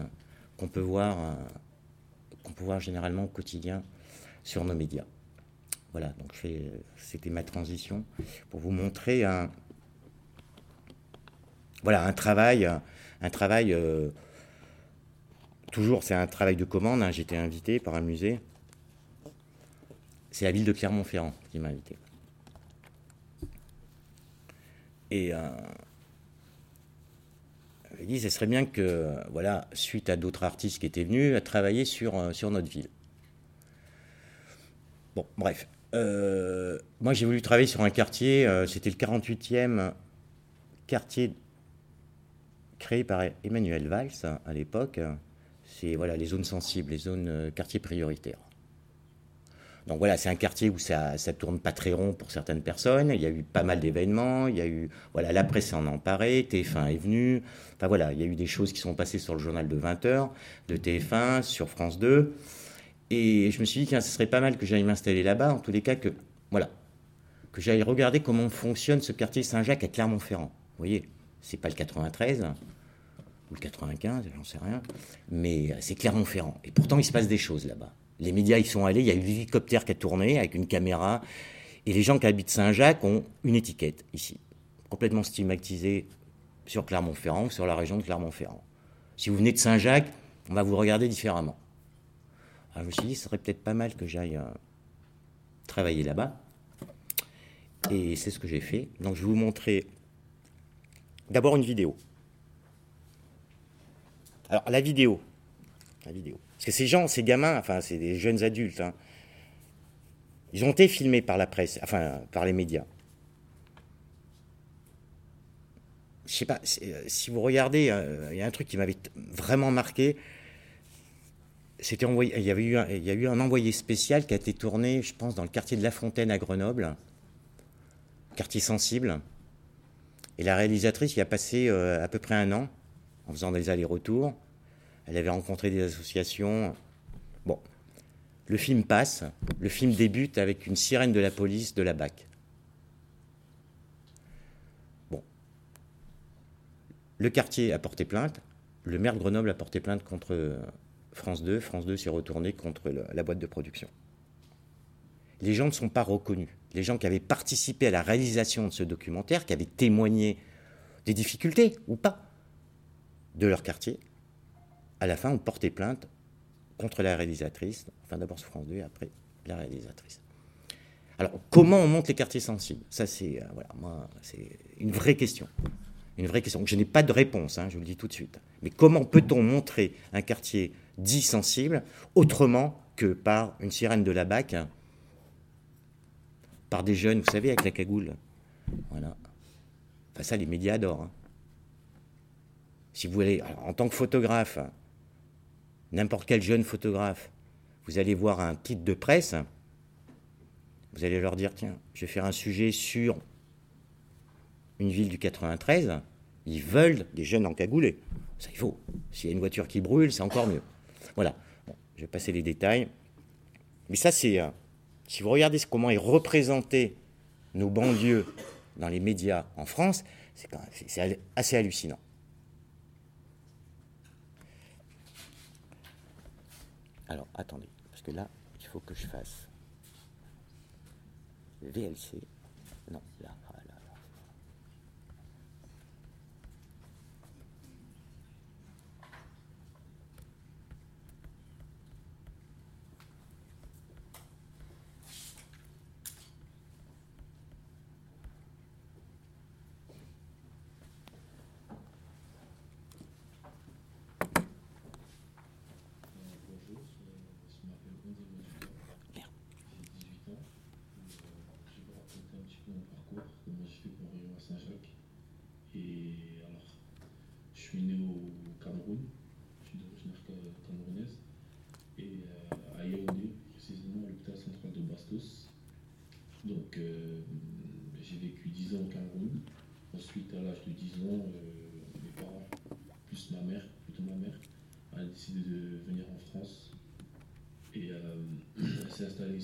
qu'on peut voir, euh, généralement au quotidien sur nos médias. Voilà, donc c'était ma transition pour vous montrer un, voilà, un travail, un travail, euh, toujours c'est un travail de commande, hein, j'étais invité par un musée, c'est la ville de Clermont-Ferrand qui m'a invité. Et il dit, ce serait bien que, voilà, suite à d'autres artistes qui étaient venus, à travailler sur, euh, sur notre ville. Bon, bref. Euh, moi, j'ai voulu travailler sur un quartier, euh, c'était le 48e quartier créé par Emmanuel Valls à l'époque. C'est voilà, les zones sensibles, les zones quartiers prioritaires. Donc voilà, c'est un quartier où ça, ça tourne pas très rond pour certaines personnes. Il y a eu pas mal d'événements. Il y a eu, voilà, la presse s'en est emparée. TF1 est venu. Enfin voilà, il y a eu des choses qui sont passées sur le journal de 20h de TF1, sur France 2. Et je me suis dit, que ce serait pas mal que j'aille m'installer là-bas. En tous les cas, que, voilà, que j'aille regarder comment fonctionne ce quartier Saint-Jacques à Clermont-Ferrand. Vous voyez, c'est pas le 93 ou le 95, j'en sais rien, mais c'est Clermont-Ferrand. Et pourtant, il se passe des choses là-bas. Les médias y sont allés, il y a eu l'hélicoptère qui a tourné avec une caméra, et les gens qui habitent Saint-Jacques ont une étiquette ici, complètement stigmatisée sur Clermont-Ferrand ou sur la région de Clermont-Ferrand. Si vous venez de Saint-Jacques, on va vous regarder différemment. Alors je me suis dit, ce serait peut-être pas mal que j'aille euh, travailler là-bas. Et c'est ce que j'ai fait. Donc je vais vous montrer d'abord une vidéo. Alors la vidéo, la vidéo. Parce que ces gens, ces gamins, enfin c'est des jeunes adultes, hein, ils ont été filmés par la presse, enfin par les médias. Je sais pas, euh, si vous regardez, euh, il y a un truc qui m'avait vraiment marqué. C'était envoyé, il y y a eu un envoyé spécial qui a été tourné, je pense, dans le quartier de La Fontaine à Grenoble, quartier sensible. Et la réalisatrice y a passé euh, à peu près un an en faisant des allers-retours. Elle avait rencontré des associations. Bon, le film passe. Le film débute avec une sirène de la police de la BAC. Bon. Le quartier a porté plainte. Le maire de Grenoble a porté plainte contre France 2. France 2 s'est retourné contre la boîte de production. Les gens ne sont pas reconnus. Les gens qui avaient participé à la réalisation de ce documentaire, qui avaient témoigné des difficultés ou pas de leur quartier, à la fin ont porté plainte contre la réalisatrice, enfin d'abord sur France 2 et après la réalisatrice. Alors, comment on monte les quartiers sensibles? Ça, c'est euh, voilà, une vraie question. Une vraie question. Je n'ai pas de réponse, hein, je vous le dis tout de suite. Mais comment peut-on montrer un quartier dit sensible autrement que par une sirène de la BAC, par des jeunes, vous savez, avec la cagoule? Voilà. Enfin, ça, les médias adorent. Hein. Si vous allez, en tant que photographe, n'importe quel jeune photographe, vous allez voir un titre de presse, vous allez leur dire tiens, je vais faire un sujet sur une ville du 93, ils veulent des jeunes encagoulés. Ça, il faut. S'il y a une voiture qui brûle, c'est encore mieux. Voilà. je vais passer les détails. Mais ça, c'est. Euh, si vous regardez comment est représenté nos banlieues dans les médias en France, c'est assez hallucinant. Alors, attendez, parce que là, il faut que je fasse VLC. Non, là.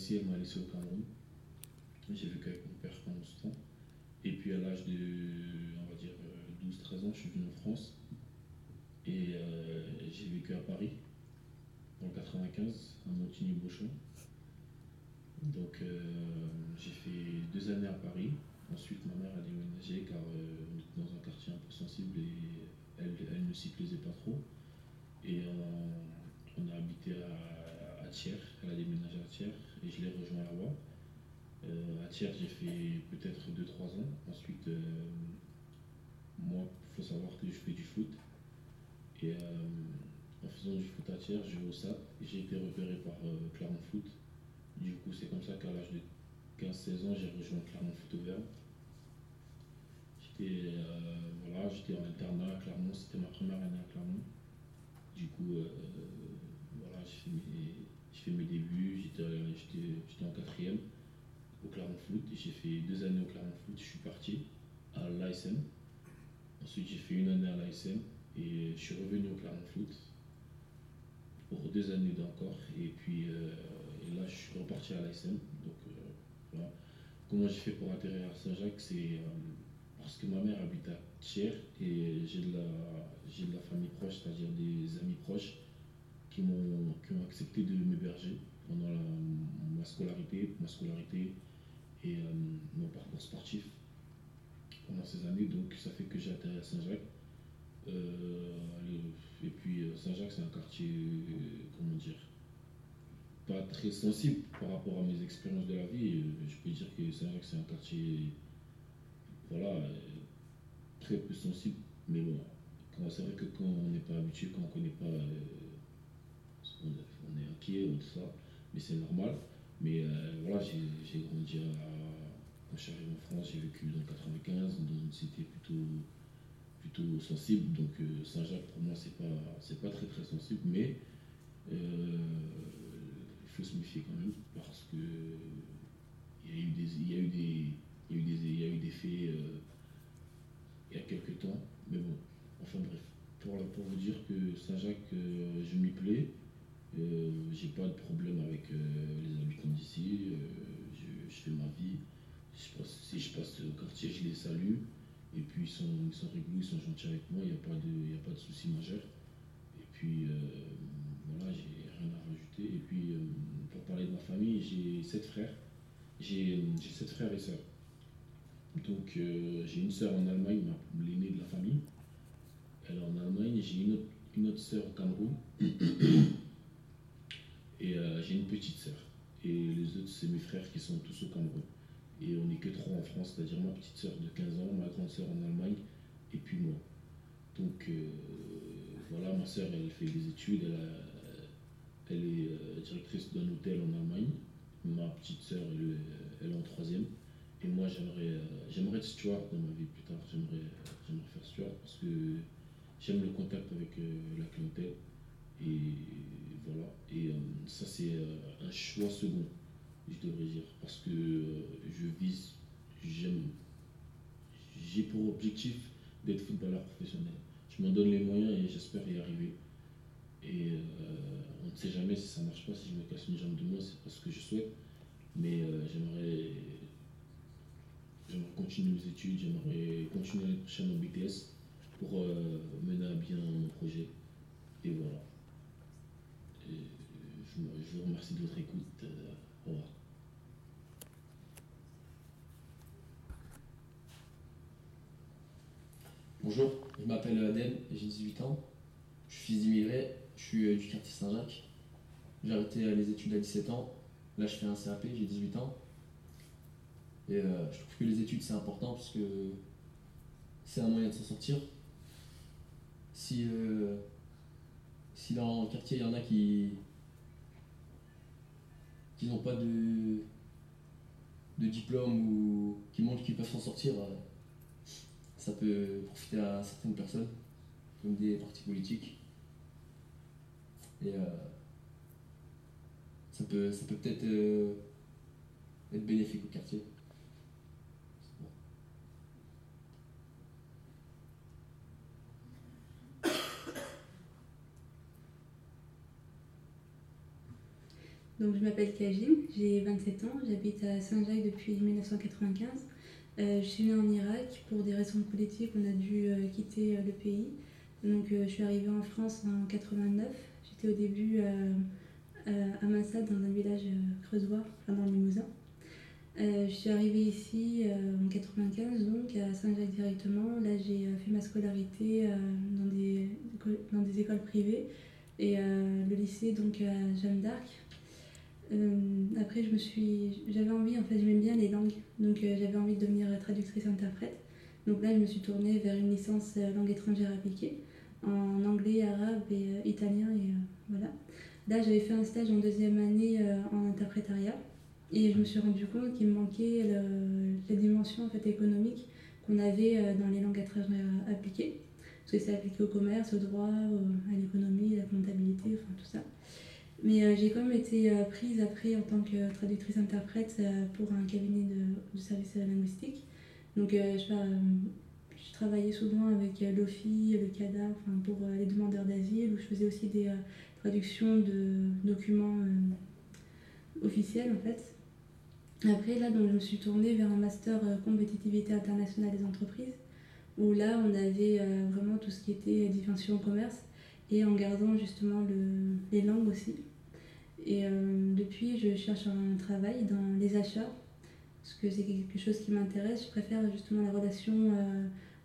Ici, elle m'a laissé au Cameroun. J'ai vécu avec mon père pendant ce temps. Et puis à l'âge de, on va dire, 12-13 ans, je suis venu en France. Et euh, j'ai vécu à Paris, en 95, à Montigny-Beauchamp. Donc euh, j'ai fait deux années à Paris. Ensuite, ma mère a déménagé car euh, on était dans un quartier un peu sensible et elle, elle ne s'y plaisait pas trop. Et on a habité à, Thiers, elle a déménagé à Thiers et je l'ai rejoint là-bas. Euh, à Thiers, j'ai fait peut-être 2-3 ans. Ensuite, euh, moi, il faut savoir que je fais du foot. Et euh, en faisant du foot à Thiers, je vais au SAP j'ai été repéré par Clermont Foot. Du coup, c'est comme ça qu'à l'âge de 15-16 ans, j'ai rejoint Clermont Foot au Verbe. J'ai J'étais voilà, j'étais en internat à Clermont, c'était ma première année à Clermont. Du coup, voilà, j'ai fait, fait, mes débuts, j'étais en quatrième au Clermont Foot. J'ai fait deux années au Clermont Foot, je suis parti à l'ASM. Ensuite, j'ai fait une année à l'ASM et je suis revenu au Clermont Foot pour deux années d'encore. Et puis euh, là, je suis reparti à l'ASM. Euh. Comment j'ai fait pour atterrir à Saint-Jacques C'est euh, parce que ma mère habite à Thiers et j'ai de, la, de la famille proche, c'est-à-dire des amis proches qui m'ont accepté de m'héberger pendant ma scolarité, ma scolarité et mon parcours sportif pendant ces années. Donc ça fait que j'ai atterri à Saint-Jacques. et puis Saint-Jacques, c'est un quartier, comment dire, pas très sensible par rapport à mes expériences de la vie. Je peux dire que Saint-Jacques, c'est un quartier, voilà, très peu sensible. Mais bon, c'est vrai que quand on n'est pas habitué, quand on ne connaît pas, on, est inquiet, tout ça, mais c'est normal. Mais voilà, j'ai grandi à quand je suis arrivé en France, j'ai vécu dans 95, dans une cité plutôt, plutôt sensible. Donc euh, Saint-Jacques, pour moi, c'est pas, c'est pas très très sensible, mais euh, faut se méfier quand même parce que il y a eu des, il y a eu des, il y a eu des, il y a eu des faits euh, il y a quelques temps. Mais bon, enfin bref, pour, pour vous dire que Saint-Jacques, je m'y plais. j'ai pas de problème avec les habitants d'ici. je, fais ma vie si je passe au quartier, je les salue. Et puis ils sont, ils sont rigoureux, ils sont gentils avec moi, il n'y a pas de, a pas de souci majeur. Et puis euh, voilà, j'ai Et puis euh, pour parler de ma famille, j'ai sept frères. J'ai sept frères et sœurs. Donc euh, j'ai une sœur en Allemagne, l'aînée de la famille. Elle est en Allemagne, j'ai une autre, une autre sœur au Cameroun. [coughs] et j'ai une petite sœur. Et les autres, c'est mes frères qui sont tous au Cameroun. Et on n'est que trois en France, c'est-à-dire ma petite sœur de 15 ans, ma grande sœur en Allemagne, et puis moi. Donc euh, voilà, ma sœur, elle fait des études, elle, est euh, directrice d'un hôtel en Allemagne. Ma petite sœur, elle, est en troisième. Et moi, j'aimerais, euh, j'aimerais être steward dans ma vie plus tard. J'aimerais, faire steward parce que j'aime le contact avec la clientèle. Et voilà. Et ça, c'est un choix second je devrais dire, parce que euh, je vise, j'aime, j'ai pour objectif d'être footballeur professionnel. Je m'en donne les moyens et j'espère y arriver. Et euh, on ne sait jamais si ça marche pas, si je me casse une jambe de moins, c'est pas ce que je souhaite. Mais euh, j'aimerais, j'aimerais continuer mes études, j'aimerais continuer l'année prochaine en BTS pour mener à bien mon projet. Et voilà. je, vous remercie de votre écoute. au revoir. Bonjour, je m'appelle Adèle, j'ai 18 ans. Je suis fils je suis euh, du quartier Saint-Jacques. J'ai arrêté euh, les études à 17 ans. Là, je fais un CAP, j'ai 18 ans. Et euh, je trouve que les études, c'est important parce que c'est un moyen de s'en sortir. Si, si dans le quartier, il y en a qui qui n'ont pas de, de diplôme ou qui montrent qu'ils peuvent s'en sortir, ça peut profiter à certaines personnes, comme des partis politiques. Et euh, ça peut ça peut peut-être euh, être bénéfique au quartier. [coughs] Donc je m'appelle Kajim, j'ai 27 ans, j'habite à Saint-Jacques depuis 1995. Euh, je suis née en Irak. Pour des raisons politiques, on a dû quitter le pays. Donc, je suis arrivée en France en 89. J'étais au début à Massad, dans un village creusois, enfin dans le Limousin. je suis arrivée ici en 95, donc à Saint-Jacques directement. Là, j'ai fait ma scolarité dans, des, écoles privées et le lycée donc à Jeanne d'Arc euh, après, je me suis, j'avais envie, en fait, j'aimais bien les langues, donc euh, j'avais envie de devenir traductrice-interprète. Donc là, je me suis tournée vers une licence euh, langue étrangère appliquée en anglais, arabe et italien. Et voilà. Là, j'avais fait un stage en deuxième année en interprétariat et je me suis rendu compte qu'il manquait la dimension en fait, économique qu'on avait euh, dans les langues étrangères appliquées. Parce que c'est appliqué au commerce, au droit, à l'économie, à la comptabilité, enfin tout ça. Mais j'ai quand même été prise après en tant que traductrice-interprète pour un cabinet de, de services linguistiques. Donc je, je, travaillais souvent avec l'OFI, le CADA, enfin, pour les demandeurs d'asile, où je faisais aussi des traductions de documents officiels en fait. Après, là, donc, je me suis tournée vers un master euh, compétitivité internationale des entreprises, où là, on avait euh, vraiment tout ce qui était dimension commerce, et en gardant justement le, les langues aussi. Et euh, depuis, je cherche un travail dans les achats, parce que c'est quelque chose qui m'intéresse. Je préfère justement la relation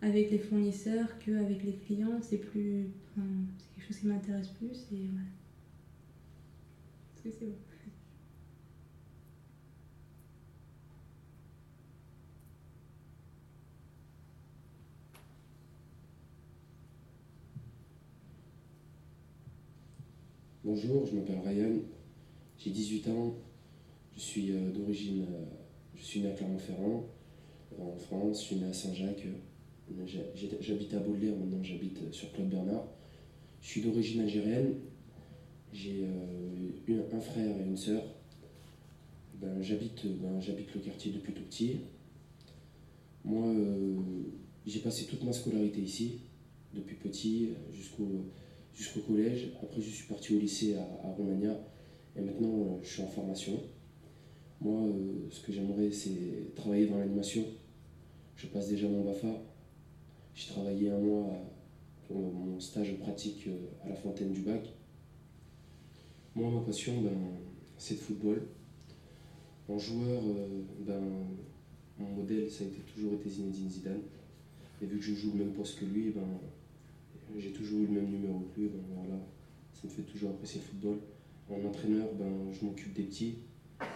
avec les fournisseurs qu'avec les clients. C'est plus, c'est quelque chose qui m'intéresse plus, et. Est-ce que c'est bon Bonjour, je m'appelle Ryan, j'ai 18 ans, je suis euh, d'origine, euh, je suis né à Clermont-Ferrand, en France, je suis né à Saint-Jacques, j'habite à Baudelaire, maintenant j'habite sur Claude Bernard. Je suis d'origine algérienne, j'ai euh, un frère et une sœur. Ben, j'habite ben, le quartier depuis tout petit. Moi, j'ai passé toute ma scolarité ici, depuis petit jusqu'au jusqu'au collège. Après, je suis parti au lycée à, à et maintenant euh, je suis en formation. Moi, euh, ce que j'aimerais, c'est travailler dans l'animation. Je passe déjà mon BAFA. J'ai travaillé un mois pour mon stage pratique euh, à la fontaine du bac. Moi, ma passion, ben, c'est le football. En joueur, ben, mon modèle, ça a été, toujours été Zinedine Zidane. Et vu que je joue le même poste que lui, ben, j'ai toujours eu le même numéro que lui, voilà, ça me fait toujours apprécier le football. En entraîneur, ben, je m'occupe des petits,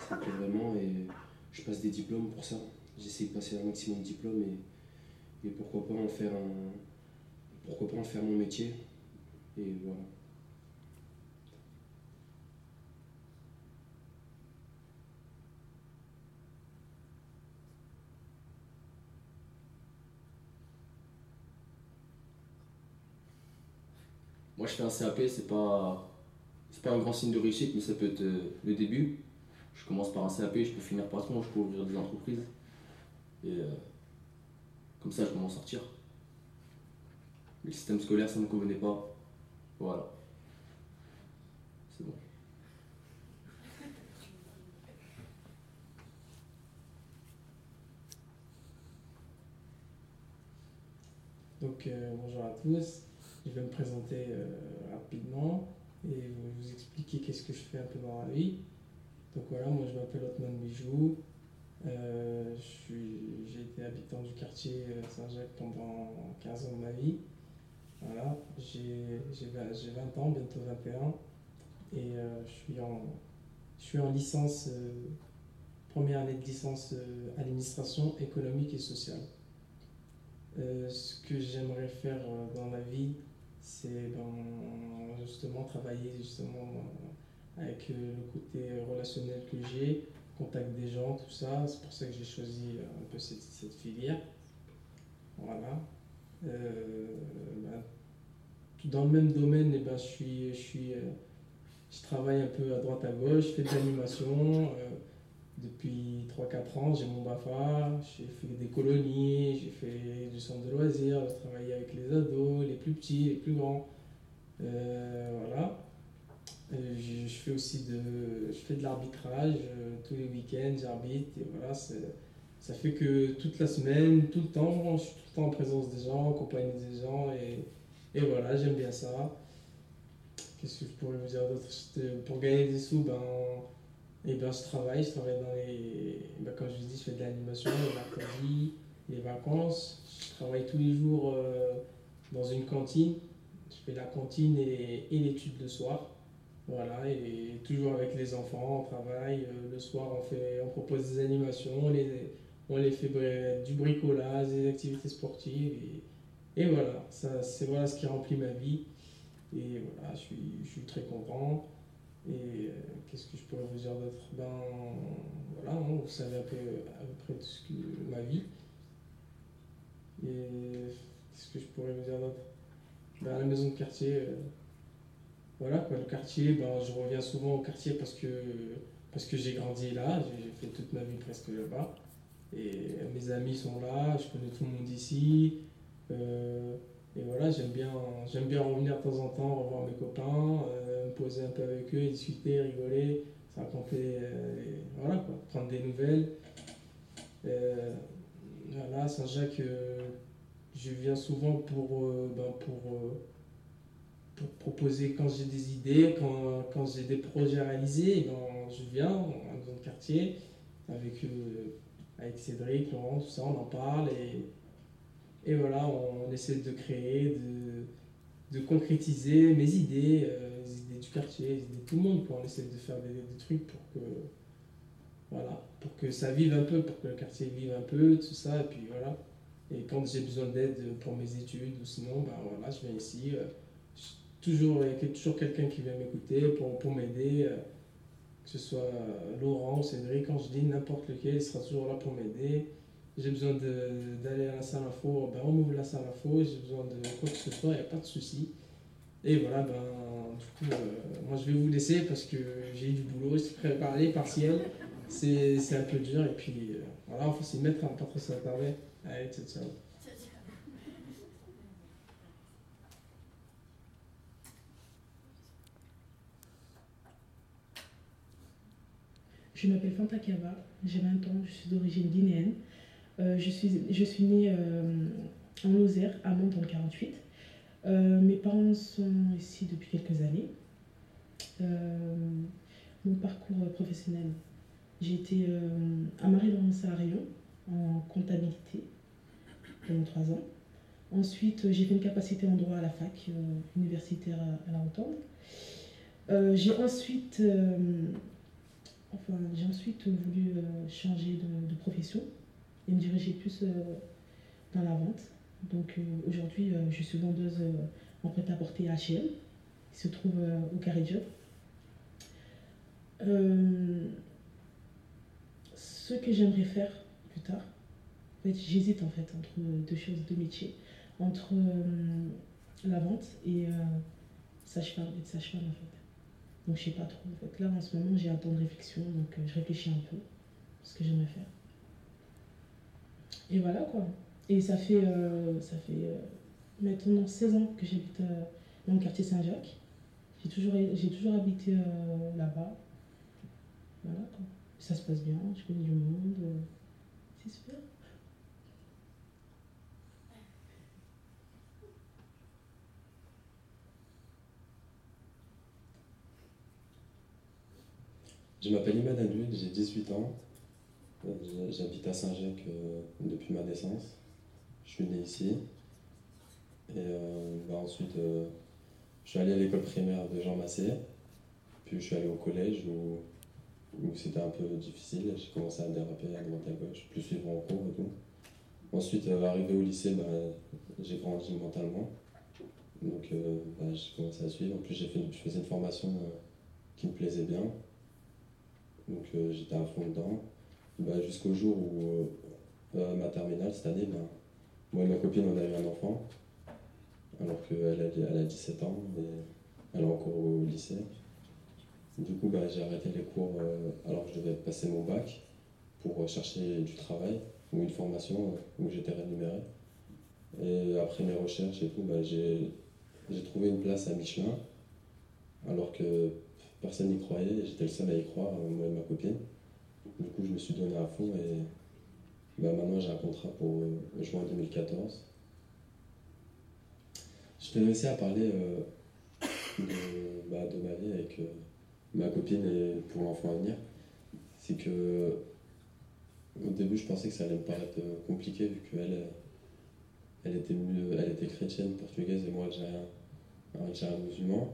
ça me plaît vraiment et je passe des diplômes pour ça. J'essaie de passer un maximum de diplômes et, pourquoi pas en faire un, pourquoi pas en faire mon métier. Et voilà. Moi, je fais un CAP, c'est pas, c'est pas un grand signe de réussite, mais ça peut être euh, le début. Je commence par un CAP, je peux finir patron, je peux ouvrir des entreprises. Euh, comme ça, je peux m'en sortir. Le système scolaire, ça ne me convenait pas. Voilà. C'est bon. Donc, euh, bonjour à tous. Je vais me présenter euh, rapidement et vous expliquer qu'est-ce que je fais un peu dans la vie. Donc voilà, moi je m'appelle Otman Bijou. Euh, j'ai été habitant du quartier euh, Saint-Jacques pendant 15 ans de ma vie. Voilà, j'ai 20 ans, bientôt 21. Et je, suis en, je suis en licence, première année de licence administration économique et sociale. ce que j'aimerais faire dans la vie, c'est ben, justement travailler justement avec euh, le côté relationnel que j'ai, contact des gens, tout ça. C'est pour ça que j'ai choisi un peu cette, filière. Voilà. Euh, ben, dans le même domaine, eh ben, je, suis, je, suis, euh, je travaille un peu à droite à gauche, je fais de l'animation. depuis 3-4 ans, j'ai mon BAFA, j'ai fait des colonies, j'ai fait du centre de loisirs, j'ai travaillé avec les ados, les plus petits, les plus grands. Euh, voilà. Je, fais aussi de, je fais de l'arbitrage euh, tous les week-ends, j'arbitre et voilà, ça fait que toute la semaine, tout le temps, je suis tout le temps en présence des gens, en compagnie des gens et, et voilà, j'aime bien ça. Qu'est-ce que je pourrais vous dire d'autre? Pour gagner des sous, ben, et ben, je travaille, je travaille dans les. Ben, comme je vous dis, je fais de l'animation, les les vacances. Je travaille tous les jours euh, dans une cantine. Je fais la cantine et, et l'étude le soir. Voilà, et toujours avec les enfants, on travaille. Euh, le soir, on, fait, on propose des animations, on les, on les fait du bricolage, des activités sportives. Et, voilà, ça, c'est voilà ce qui remplit ma vie. Et voilà, je suis, je suis très content. Et euh, qu'est-ce que je pourrais vous dire d'autre? Ben voilà, hein, vous savez à peu près tout ce que ma vie. Et qu'est-ce que je pourrais vous dire d'autre? Ben, la maison de quartier, euh, voilà quoi, le quartier, ben, je reviens souvent au quartier parce que, parce que j'ai grandi là, j'ai fait toute ma vie presque là-bas. Et mes amis sont là, je connais tout le monde ici. Euh, et voilà, j'aime bien, j'aime bien revenir de temps en temps, revoir mes copains, euh, me poser un peu avec eux, discuter, rigoler, raconter, voilà quoi, prendre des nouvelles. voilà, Saint-Jacques, je viens souvent pour, ben, pour pour proposer quand j'ai des idées, quand, quand j'ai des projets à réaliser, ben, je viens dans le quartier avec, euh, avec Cédric, Laurent, tout ça, on en parle et, et voilà, on, essaie de créer, de, de concrétiser mes idées, euh, les idées du quartier, les idées de tout le monde. On essaie de faire des, des, trucs pour que, voilà, pour que ça vive un peu, pour que le quartier vive un peu, tout ça, et puis voilà. Et quand j'ai besoin d'aide pour mes études ou sinon, ben voilà, je viens ici. Euh, toujours, il y a toujours quelqu'un qui vient m'écouter pour, pour m'aider, euh, que ce soit euh, Laurent, Cédric, quand je dis n'importe lequel, il sera toujours là pour m'aider. J'ai besoin d'aller à la salle info, ben on m'ouvre la salle info, j'ai besoin de quoi que ce soit, il n'y a pas de souci. Et voilà, ben, du coup, euh, moi je vais vous laisser parce que j'ai du boulot, je préparé, partiel, c'est un peu dur, et puis voilà, il faut s'y mettre, hein, pas trop s'attarder. Allez, ciao, ciao. Je m'appelle Fanta Kava, j'ai 20 ans, je suis d'origine guinéenne. Euh, je, suis, je suis née euh, en Lozère, à Mont dans 48. Euh, mes parents sont ici depuis quelques années. mon parcours professionnel, j'ai été à Marie-Laurence à Rayon en comptabilité pendant trois ans. Ensuite, j'ai fait une capacité en droit à la fac universitaire à, la Rotonde. j'ai ensuite Enfin, j'ai ensuite voulu euh, changer de, profession et me diriger plus euh, dans la vente. Donc euh, aujourd'hui, je suis vendeuse en prêt-à-porter H&M, qui se trouve au Carré Job. ce que j'aimerais faire plus tard, en fait, j'hésite en fait entre deux choses, deux métiers, entre la vente et et sage-femme en fait. Donc je sais pas trop. En fait. Là en ce moment j'ai un temps de réflexion, donc euh, je réfléchis un peu ce que j'aimerais faire. Et voilà quoi. Et ça fait, euh, ça fait euh, maintenant 16 ans que j'habite dans le quartier Saint-Jacques. J'ai toujours, j'ai toujours habité là-bas. Voilà quoi. Ça se passe bien, je connais du monde. c'est super. Je m'appelle Imad Alud, j'ai 18 ans. Euh, j'habite à Saint-Jacques euh, depuis ma naissance. Je suis né ici. Et euh, bah, ensuite, je suis allé à l'école primaire de Jean Massé. Puis je suis allé au collège où, c'était un peu difficile. J'ai commencé à déraper à droite à gauche, plus suivre en cours et tout. Ensuite, arrivé au lycée, bah, j'ai grandi mentalement. Donc bah, j'ai commencé à suivre. En plus, fait, je faisais une formation qui me plaisait bien. Donc euh, j'étais à fond dedans. Bah, jusqu'au jour où euh, euh, ma terminale cette année, bah, moi et ma copine on a eu un enfant. Alors qu'elle a, elle a 17 ans et elle est encore au lycée. Du coup, bah, j'ai arrêté les cours alors que je devais passer mon bac pour chercher du travail ou une formation où j'étais rémunéré. Et après mes recherches et tout, bah, j'ai trouvé une place à Michelin alors que personne n'y croyait, j'étais le seul à y croire, euh, moi et ma copine. Du coup, je me suis donné à fond et bah, maintenant j'ai un contrat pour euh, juin 2014. Je tenais aussi à parler euh, de, bah, de, ma vie avec ma copine et pour l'enfant à venir. C'est que au début, je pensais que ça allait me paraître compliqué vu qu'elle elle était, chrétienne portugaise et moi j'ai un musulman.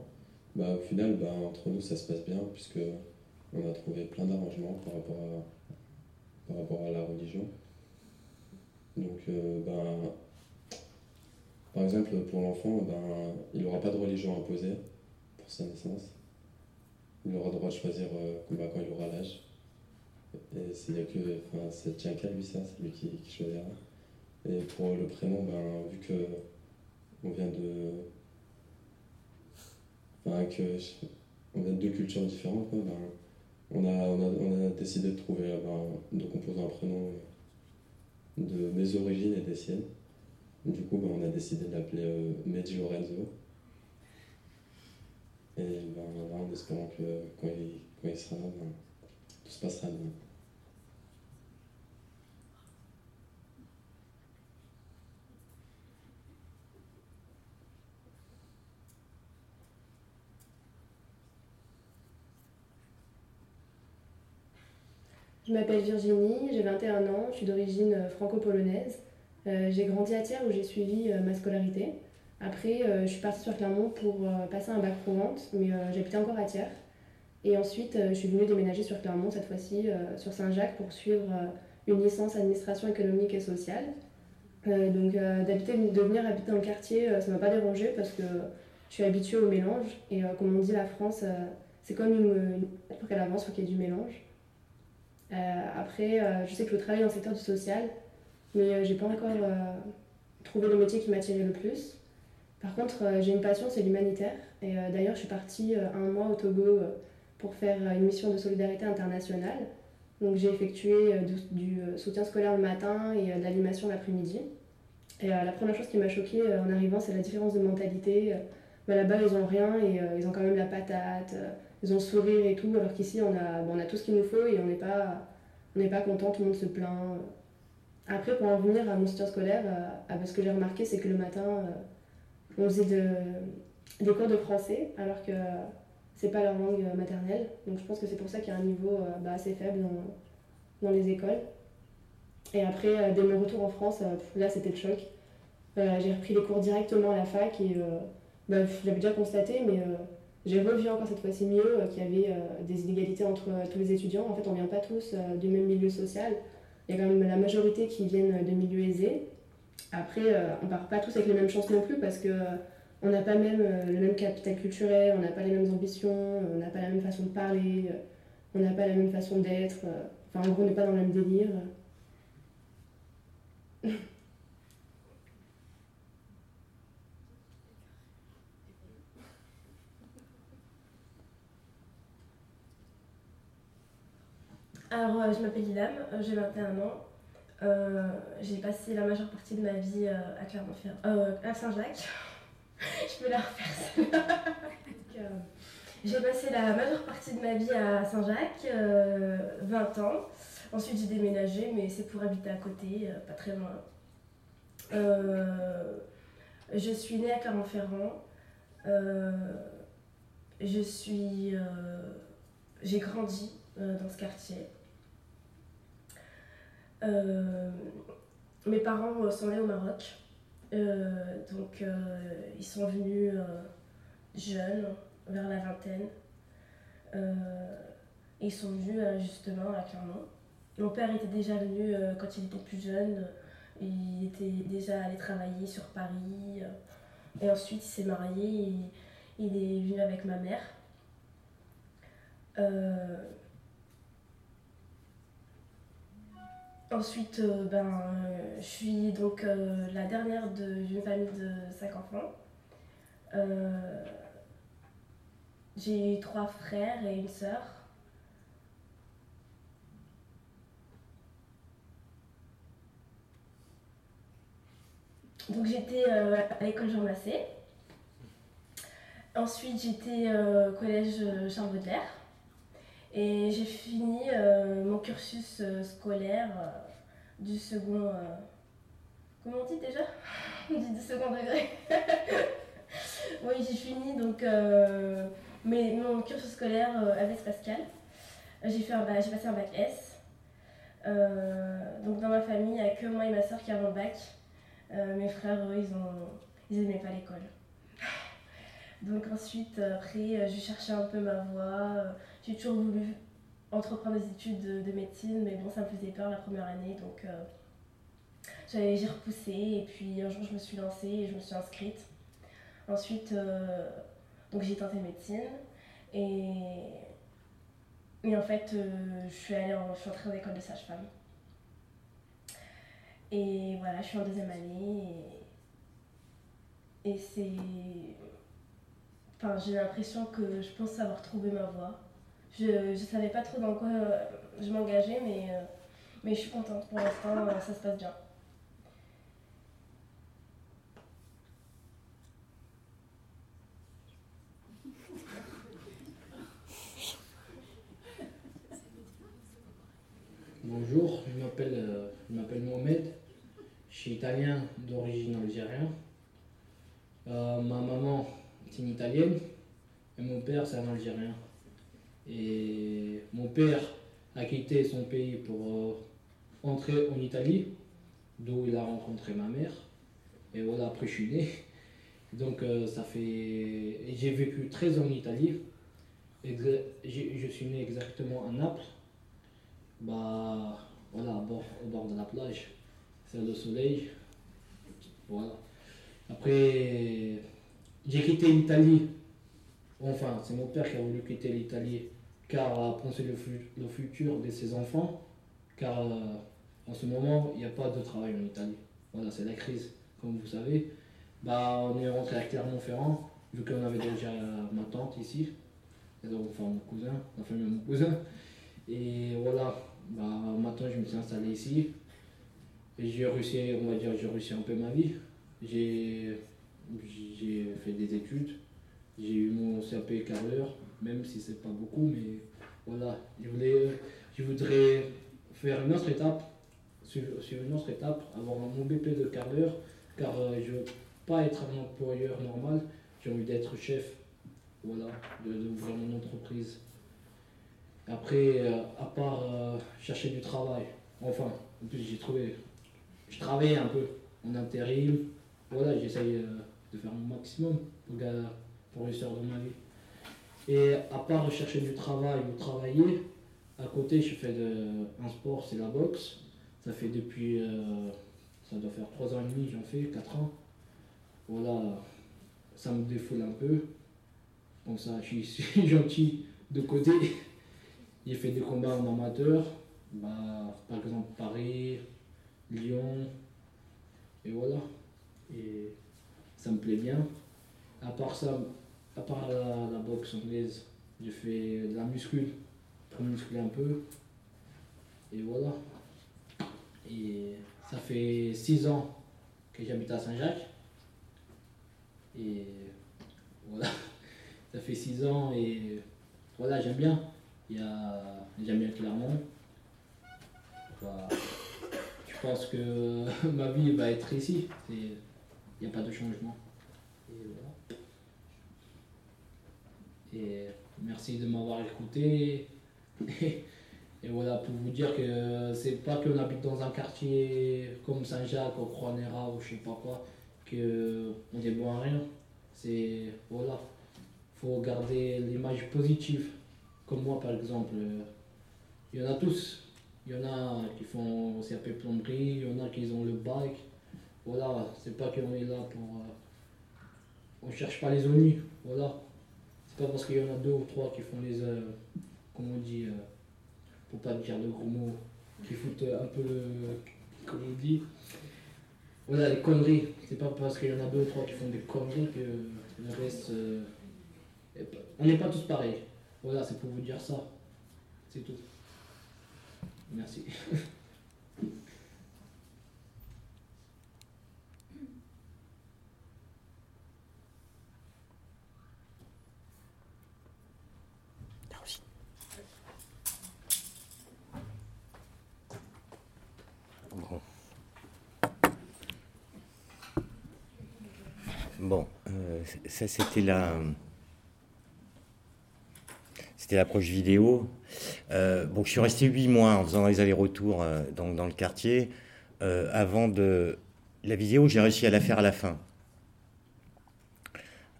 Bah, au final, bah, entre nous, ça se passe bien, puisque on a trouvé plein d'arrangements par rapport à, par rapport à la religion. Donc, euh, ben, par exemple, pour l'enfant, ben, il n'aura pas de religion imposée pour sa naissance. Il aura le droit de choisir euh, ben, quand il aura l'âge. Et c'est que, enfin, ça tient lui, ça, c'est lui qui, choisira. Et pour le prénom, ben, vu que on vient de. Enfin, que on de deux cultures différentes, quoi, ben, on, a, on, a, on a décidé de trouver, ben, de composer un prénom de mes origines et des siennes. Du coup, ben, on a décidé de l'appeler euh. Et ben, en espérant que quand il, quand il sera là, ben, tout se passera bien. Je m'appelle Virginie, j'ai 21 ans, je suis d'origine euh, franco-polonaise. Euh, j'ai grandi à Thiers où j'ai suivi euh, ma scolarité. Après, je suis partie sur Clermont pour passer un bac pro vente, mais j'habitais encore à Thiers. Et ensuite, je suis venue déménager sur Clermont, cette fois-ci sur Saint-Jacques, pour suivre une licence administration économique et sociale. Donc, d'habiter, de venir habiter dans le quartier, ça m'a pas dérangé parce que je suis habituée au mélange. Et comme on dit, la France, c'est comme une, une... Pour qu'elle avance, il faut qu'il y ait du mélange. Euh, après, euh, je sais que je veux travailler dans le secteur du social, mais euh, j'ai pas encore trouvé le métier qui m'attirait le plus. Par contre, j'ai une passion, c'est l'humanitaire. Et d'ailleurs, je suis partie un mois au Togo pour faire une mission de solidarité internationale. Donc, j'ai effectué du, soutien scolaire le matin et de l'animation l'après-midi. Et la première chose qui m'a choquée en arrivant, c'est la différence de mentalité. Bah, Là-bas, ils ont rien et ils ont quand même la patate. Ils ont sourire et tout, alors qu'ici, on a, on a tout ce qu'il nous faut et on n'est pas, on pas content, tout le monde se plaint. Après, pour en venir à mon soutien scolaire, euh, ce que j'ai remarqué, c'est que le matin, euh, on faisait de, des cours de français, alors que c'est pas leur langue euh, maternelle. Donc je pense que c'est pour ça qu'il y a un niveau bah, assez faible dans, dans les écoles. Et après, dès mon retour en France, là c'était le choc. J'ai repris les cours directement à la fac et euh, bah, je déjà constaté, mais j'ai revu encore cette fois-ci mieux qu'il y avait euh, des inégalités entre euh, tous les étudiants. En fait, on vient pas tous euh, du même milieu social. Il y a quand même la majorité qui viennent de milieux aisés. Après, on part pas tous avec les mêmes chances non plus parce que on n'a pas même le même capital culturel, on n'a pas les mêmes ambitions, on n'a pas la même façon de parler, on n'a pas la même façon d'être. Enfin, en gros, on n'est pas dans le même délire. [laughs] Alors, euh, je m'appelle Ilham, euh, j'ai 21 ans. Euh, j'ai passé la majeure partie de ma vie à Clermont-Ferrand, à Saint-Jacques. [laughs] je peux la refaire euh, j'ai passé la majeure partie de ma vie à Saint-Jacques, euh, 20 ans. Ensuite, j'ai déménagé, mais c'est pour habiter à côté, pas très loin. Je suis née à Clermont-Ferrand. Je suis. j'ai grandi dans ce quartier. Euh, mes parents euh, sont nés au Maroc. Euh, donc, ils sont venus jeunes, vers la vingtaine. Ils sont venus justement à Clermont. Mon père était déjà venu quand il était plus jeune. Il était déjà allé travailler sur Paris. et ensuite, il s'est marié. Et il est venu avec ma mère. Ensuite, euh, ben, euh, je suis donc euh, la dernière de- d'une famille de cinq enfants. J'ai trois frères et une sœur. Donc j'étais à l'école Jean Massé. Ensuite, j'étais au collège Charles Baudelaire. Et j'ai fini euh, mon cursus euh, scolaire euh, du second. comment on dit déjà? [laughs] On dit du second degré. [laughs] oui, j'ai fini donc mon cursus scolaire avec Pascal. J'ai un passé un bac S. Donc dans ma famille, il n'y a que moi et ma soeur qui avons le bac. Mes frères, eux, ils ont ils pas l'école. [laughs] Donc ensuite, après, j'ai cherché un peu ma voie. J'ai toujours voulu entreprendre des études de, de médecine, mais bon, ça me faisait peur la première année, donc euh, j'ai repoussé. Et puis un jour, je me suis lancée et je me suis inscrite. Ensuite, euh, donc j'ai tenté médecine. Et, et en fait, euh, je suis allée en, je suis entrée en école de sage-femme. Et voilà, je suis en deuxième année. Et, et c'est. Enfin, j'ai l'impression que je pense avoir trouvé ma voie. Je ne savais pas trop dans quoi euh, je m'engageais, mais, euh, mais je suis contente pour l'instant, euh, ça se passe bien. Bonjour, je m'appelle je m'appelle Mohamed. Je suis italien d'origine algérienne. Ma maman c'est une italienne et mon père c'est un algérien. Et mon père a quitté son pays pour euh, entrer en Italie, d'où il a rencontré ma mère. Et voilà, après je suis né. [laughs] Donc euh, ça fait. J'ai vécu 13 ans en Italie. Je suis né exactement à Naples. Bah voilà, à bord- au bord de la plage. C'est le soleil. Voilà. Après, j'ai quitté l'Italie. Enfin, c'est mon père qui a voulu quitter l'Italie car pensé le, fu- le futur de ses enfants. Car euh, en ce moment, il n'y a pas de travail en Italie. Voilà, c'est la crise, comme vous savez. Bah, on est rentré à Clermont-Ferrand, vu qu'on avait déjà ma tante ici, et donc, enfin mon cousin, la famille de mon cousin. Et voilà, bah, maintenant je me suis installé ici. J'ai réussi, on va dire, j'ai réussi un peu ma vie. J'ai fait des études. J'ai eu mon CAP carreleur, même si c'est pas beaucoup, mais voilà. Je, voulais, je voudrais faire une autre étape, sur, sur une autre étape, avoir mon BP de carreleur, car euh, je veux pas être un employeur normal, j'ai envie d'être chef, voilà, de- d'ouvrir mon entreprise. Après, euh, à part euh, chercher du travail, enfin, en plus j'ai trouvé, je travaillais un peu en intérim, voilà, j'essaye euh, de faire mon maximum pour, pour réussir dans ma vie. Et à part chercher du travail ou travailler, à côté je fais un sport, c'est la boxe. Ça fait depuis, euh, ça doit faire 3 ans et demi, j'en fais 4 ans. Voilà, ça me défoule un peu. Comme ça, je suis, [laughs] je suis gentil de côté. J'ai fait des combats en amateur, bah, par exemple Paris, Lyon, et voilà. Et ça me plaît bien. À part ça, à part la, boxe anglaise, j'ai fait de la muscule pour muscler un peu. Et voilà. Et ça fait 6 ans que j'habite à Saint-Jacques. Et voilà. [laughs] Ça fait 6 ans et voilà, j'aime bien. J'aime bien Clermont. Je pense que [laughs] ma vie va être ici. Il n'y a pas de changement. Et voilà. Et merci de m'avoir écouté. Et voilà, pour vous dire que c'est pas qu'on habite dans un quartier comme Saint-Jacques, au Croix-Néra ou je sais pas quoi, qu'on est rien. C'est. Voilà. faut garder l'image positive. Comme moi, par exemple. Il y en a tous. Il y en a qui font CAP plomberie, il y en a qui ont le bac. Voilà, c'est pas qu'on est là pour. euh, on cherche pas les ennuis. Voilà. Parce qu'il y en a deux ou trois qui font les. euh, comment on dit. euh, pour pas dire de gros mots, qui foutent un peu le. Comment on dit Voilà, les conneries. C'est pas parce qu'il y en a deux ou trois qui font des conneries que le reste. euh, on n'est pas tous pareils. Voilà, c'est pour vous dire ça. C'est tout. Merci. [laughs] Bon. Bon, euh, ça c'était la, c'était l'approche vidéo. Euh, je suis resté huit mois en faisant les allers-retours euh, dans, le quartier. Euh, avant de la vidéo, j'ai réussi à la faire à la fin.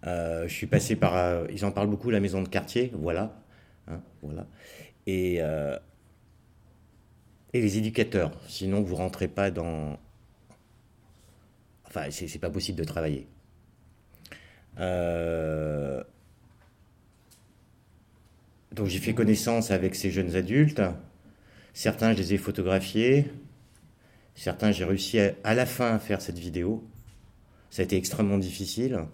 Je suis passé par, ils en parlent beaucoup, la maison de quartier, voilà, hein, et les éducateurs. Sinon, vous rentrez pas dans. Enfin, c'est pas possible de travailler. Euh, Donc, j'ai fait connaissance avec ces jeunes adultes. Certains, je les ai photographiés. Certains, j'ai réussi à, à, la fin à faire cette vidéo. Ça a été extrêmement difficile.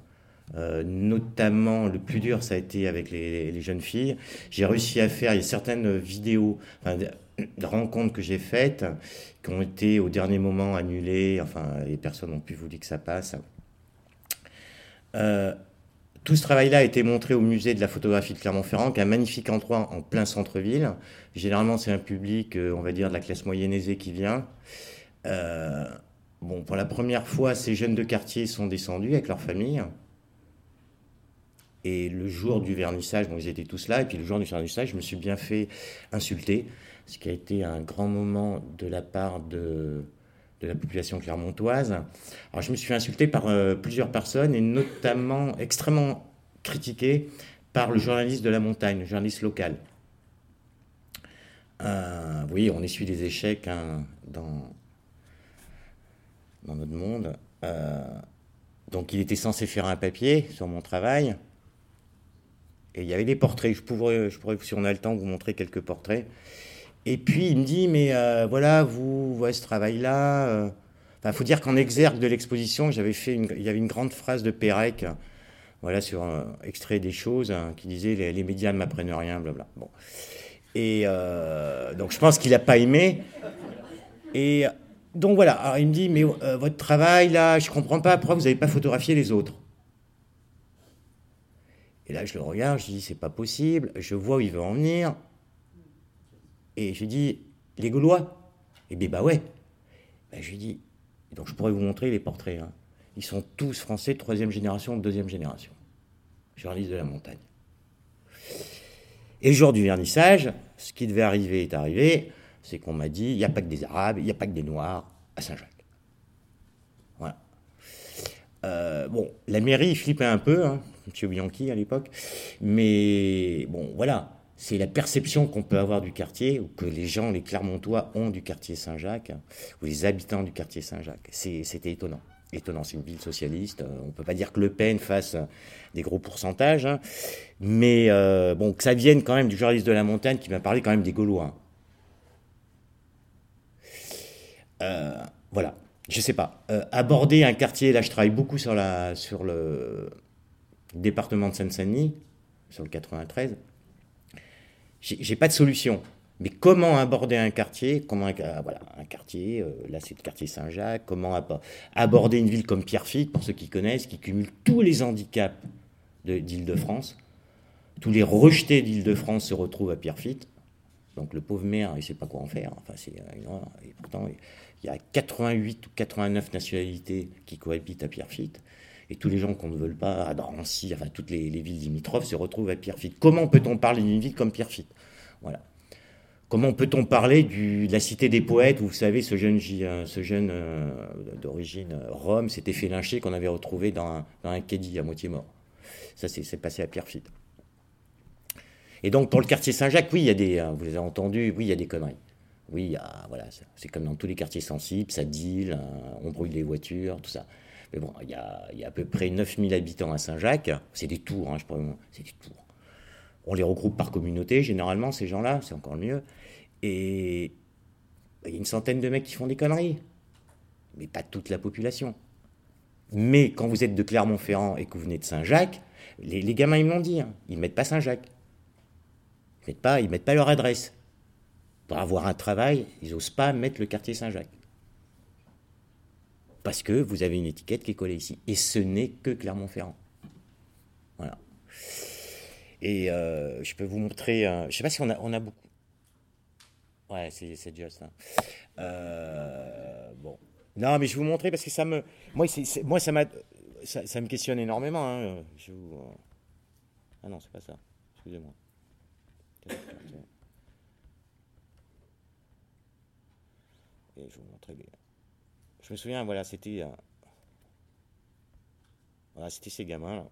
Euh, notamment, le plus dur, ça a été avec les, jeunes filles. J'ai réussi à faire, il y a certaines vidéos, de rencontres que j'ai faites qui ont été au dernier moment annulées. Enfin, les personnes n'ont plus voulu que ça passe. Euh, tout ce travail-là a été montré au musée de la photographie de Clermont-Ferrand, qui est un magnifique endroit en plein centre-ville. Généralement, c'est un public, euh, on va dire, de la classe moyenne aisée qui vient. Euh, bon, pour la première fois, ces jeunes de quartier sont descendus avec leur famille. Et le jour du vernissage, bon, ils étaient tous là. Et puis le jour du vernissage, je me suis bien fait insulter, ce qui a été un grand moment de la part de, de la population clermontoise. Alors je me suis fait insulter par euh, plusieurs personnes et notamment extrêmement critiqué par le journaliste de la montagne, le journaliste local. Euh, oui, on essuie des échecs hein, dans, dans notre monde. Euh, donc il était censé faire un papier sur mon travail. Et il y avait des portraits. Je pourrais, si on a le temps, vous montrer quelques portraits. Et puis il me dit, mais euh, voilà, vous voyez ce travail-là. Il euh, faut dire qu'en exergue de l'exposition, j'avais fait une, il y avait une grande phrase de Pérec, voilà, sur un extrait des choses, hein, qui disait les, médias ne m'apprennent rien, blabla. Bon. Et euh, donc je pense qu'il n'a pas aimé. Et donc voilà, Alors, il me dit, mais euh, votre travail là, je comprends pas, pourquoi vous n'avez pas photographié les autres? Et là, je le regarde, je dis, c'est pas possible, je vois où il veut en venir. Et je lui dis, les Gaulois? Et bien, bah ouais. Ben, je lui dis, donc je pourrais vous montrer les portraits. Hein. Ils sont tous français troisième génération, de deuxième génération. Journaliste de la montagne. Et jour du vernissage, ce qui devait arriver est arrivé, c'est qu'on m'a dit, il n'y a pas que des Arabes, il n'y a pas que des Noirs à Saint-Jacques. Voilà. Euh, bon, la mairie flippait un peu, hein, M. Bianchi à l'époque, mais bon, voilà c'est la perception qu'on peut avoir du quartier, ou que les gens, les Clermontois, ont du quartier Saint-Jacques, ou les habitants du quartier Saint-Jacques. C'était étonnant. Étonnant, c'est une ville socialiste. On ne peut pas dire que Le Pen fasse des gros pourcentages, hein. mais euh, bon, que ça vienne quand même du journaliste de la montagne qui m'a parlé quand même des Gaulois. Euh, voilà, je sais pas. Euh, aborder un quartier, là je travaille beaucoup sur, sur le département de Seine-Saint-Denis, sur le 93 j'ai pas de solution. Mais comment aborder un quartier Comment euh, voilà un quartier euh, Là, c'est le quartier Saint-Jacques. Comment aborder une ville comme Pierrefitte pour ceux qui connaissent, qui cumule tous les handicaps d'Île-de-France. Tous les rejetés d'Île-de-France se retrouvent à Pierrefitte. Donc le pauvre maire, il ne sait pas quoi en faire. Enfin, c'est et pourtant, il y a 88 ou 89 nationalités qui cohabitent à Pierrefitte. Et tous les gens qu'on ne veut pas à Drancy, enfin toutes les, villes limitrophes se retrouvent à Pierrefitte. Comment peut-on parler d'une ville comme Pierrefitte? Voilà. Comment peut-on parler de la cité des poètes où, vous savez, ce jeune, euh, ce jeune euh, d'origine euh, rome s'était fait lyncher qu'on avait retrouvé dans un, dans un à moitié mort Ça, c'est passé à Pierrefitte. Et donc, pour le quartier Saint-Jacques, oui, il y a des, vous les avez entendus, oui, il y a des conneries. Oui, voilà, c'est comme dans tous les quartiers sensibles, ça deal, on brûle les voitures, tout ça. Mais bon, il y a, à peu près 9000 habitants à Saint-Jacques. C'est des tours, hein, je pourrais, c'est des tours. On les regroupe par communauté, généralement, ces gens-là, c'est encore mieux. Et il y a une centaine de mecs qui font des conneries. Mais pas toute la population. Mais quand vous êtes de Clermont-Ferrand et que vous venez de Saint-Jacques, les, gamins, ils me l'ont dit, hein, ils ne mettent pas Saint-Jacques. Ils ne mettent, mettent pas leur adresse. Pour avoir un travail, ils n'osent pas mettre le quartier Saint-Jacques parce que vous avez une étiquette qui est collée ici. Et ce n'est que Clermont-Ferrand. Voilà. Et euh, je peux vous montrer. je ne sais pas si on a, beaucoup. Ouais, c'est juste. Hein. Euh, bon. Non, mais je vais vous montrer parce que ça me. Moi, ça, ça, ça, me questionne énormément. Hein. Vous... Ah non, c'est pas ça. Excusez-moi. Et je vais vous montrer les. Je me souviens, voilà, c'était. Euh, voilà, c'était ces gamins là.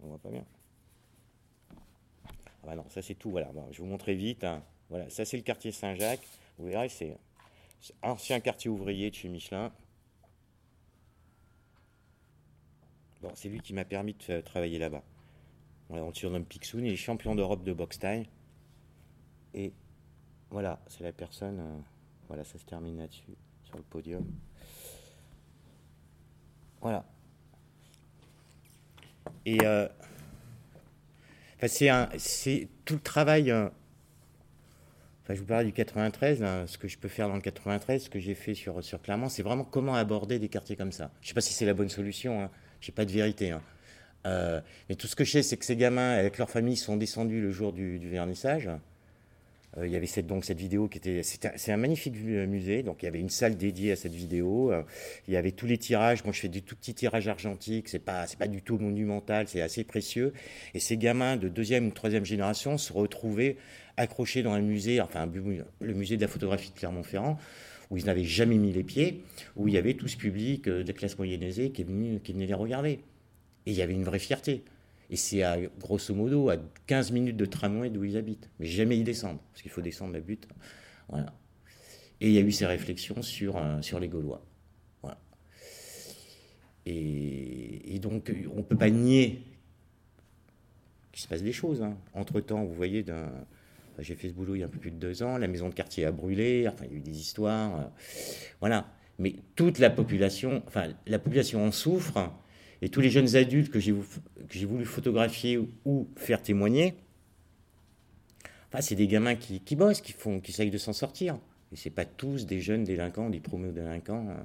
On voit pas bien. Ah bah non, ça c'est tout, voilà. Je vous montrer vite. Hein. Voilà, ça c'est le quartier Saint-Jacques. Vous verrez, c'est ancien quartier ouvrier de chez Michelin. Bon, c'est lui qui m'a permis de travailler là-bas. on le surnomme Pixoun, il est champion d'Europe de boxe taille. Et voilà, c'est la personne. Euh, voilà, ça se termine là-dessus sur le podium. Voilà. Et euh, c'est tout le travail. Euh, enfin, je vous parlais du 93, hein, ce que je peux faire dans le 93, ce que j'ai fait sur, sur Clermont, c'est vraiment comment aborder des quartiers comme ça. Je ne sais pas si c'est la bonne solution, hein. je n'ai pas de vérité. Hein. Euh, mais tout ce que je sais, c'est que ces gamins, avec leur famille, sont descendus le jour du, vernissage. Euh, il y avait cette, donc cette vidéo qui était. C'est un, magnifique musée, donc il y avait une salle dédiée à cette vidéo. Euh, il y avait tous les tirages. Moi, je fais du tout petit tirage argentique. C'est pas, pas du tout monumental. C'est assez précieux. Et ces gamins de deuxième ou troisième génération se retrouvaient accrochés dans un musée, enfin le musée de la photographie de Clermont-Ferrand, où ils n'avaient jamais mis les pieds, où il y avait tout ce public de classe moyenne aisée qui, qui venait les regarder. Et il y avait une vraie fierté. Et c'est à, grosso modo à 15 minutes de tramway d'où ils habitent. Mais jamais y descendre, parce qu'il faut descendre la butte. Voilà. Et il y a eu ces réflexions sur, euh, sur les Gaulois. Voilà. Et, donc, on ne peut pas nier qu'il se passe des choses. Hein. Entre-temps, vous voyez, j'ai fait ce boulot il y a un peu plus de deux ans, la maison de quartier a brûlé, enfin, il y a eu des histoires. Euh, voilà. Mais toute la population, enfin, la population en souffre et tous les jeunes adultes que j'ai voulu photographier ou faire témoigner, enfin, c'est des gamins qui, bossent, qui, font, qui essayent de s'en sortir. Et ce pas tous des jeunes délinquants, des promo-délinquants, euh,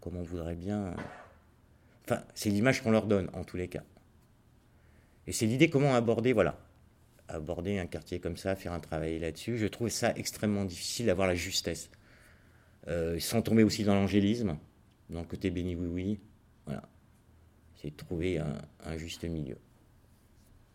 comme on voudrait bien. Enfin, c'est l'image qu'on leur donne, en tous les cas. Et c'est l'idée comment aborder, voilà, aborder un quartier comme ça, faire un travail là-dessus. Je trouve ça extrêmement difficile d'avoir la justesse. Euh, sans tomber aussi dans l'angélisme, dans le côté béni oui oui. Voilà c'est trouver un, un juste milieu.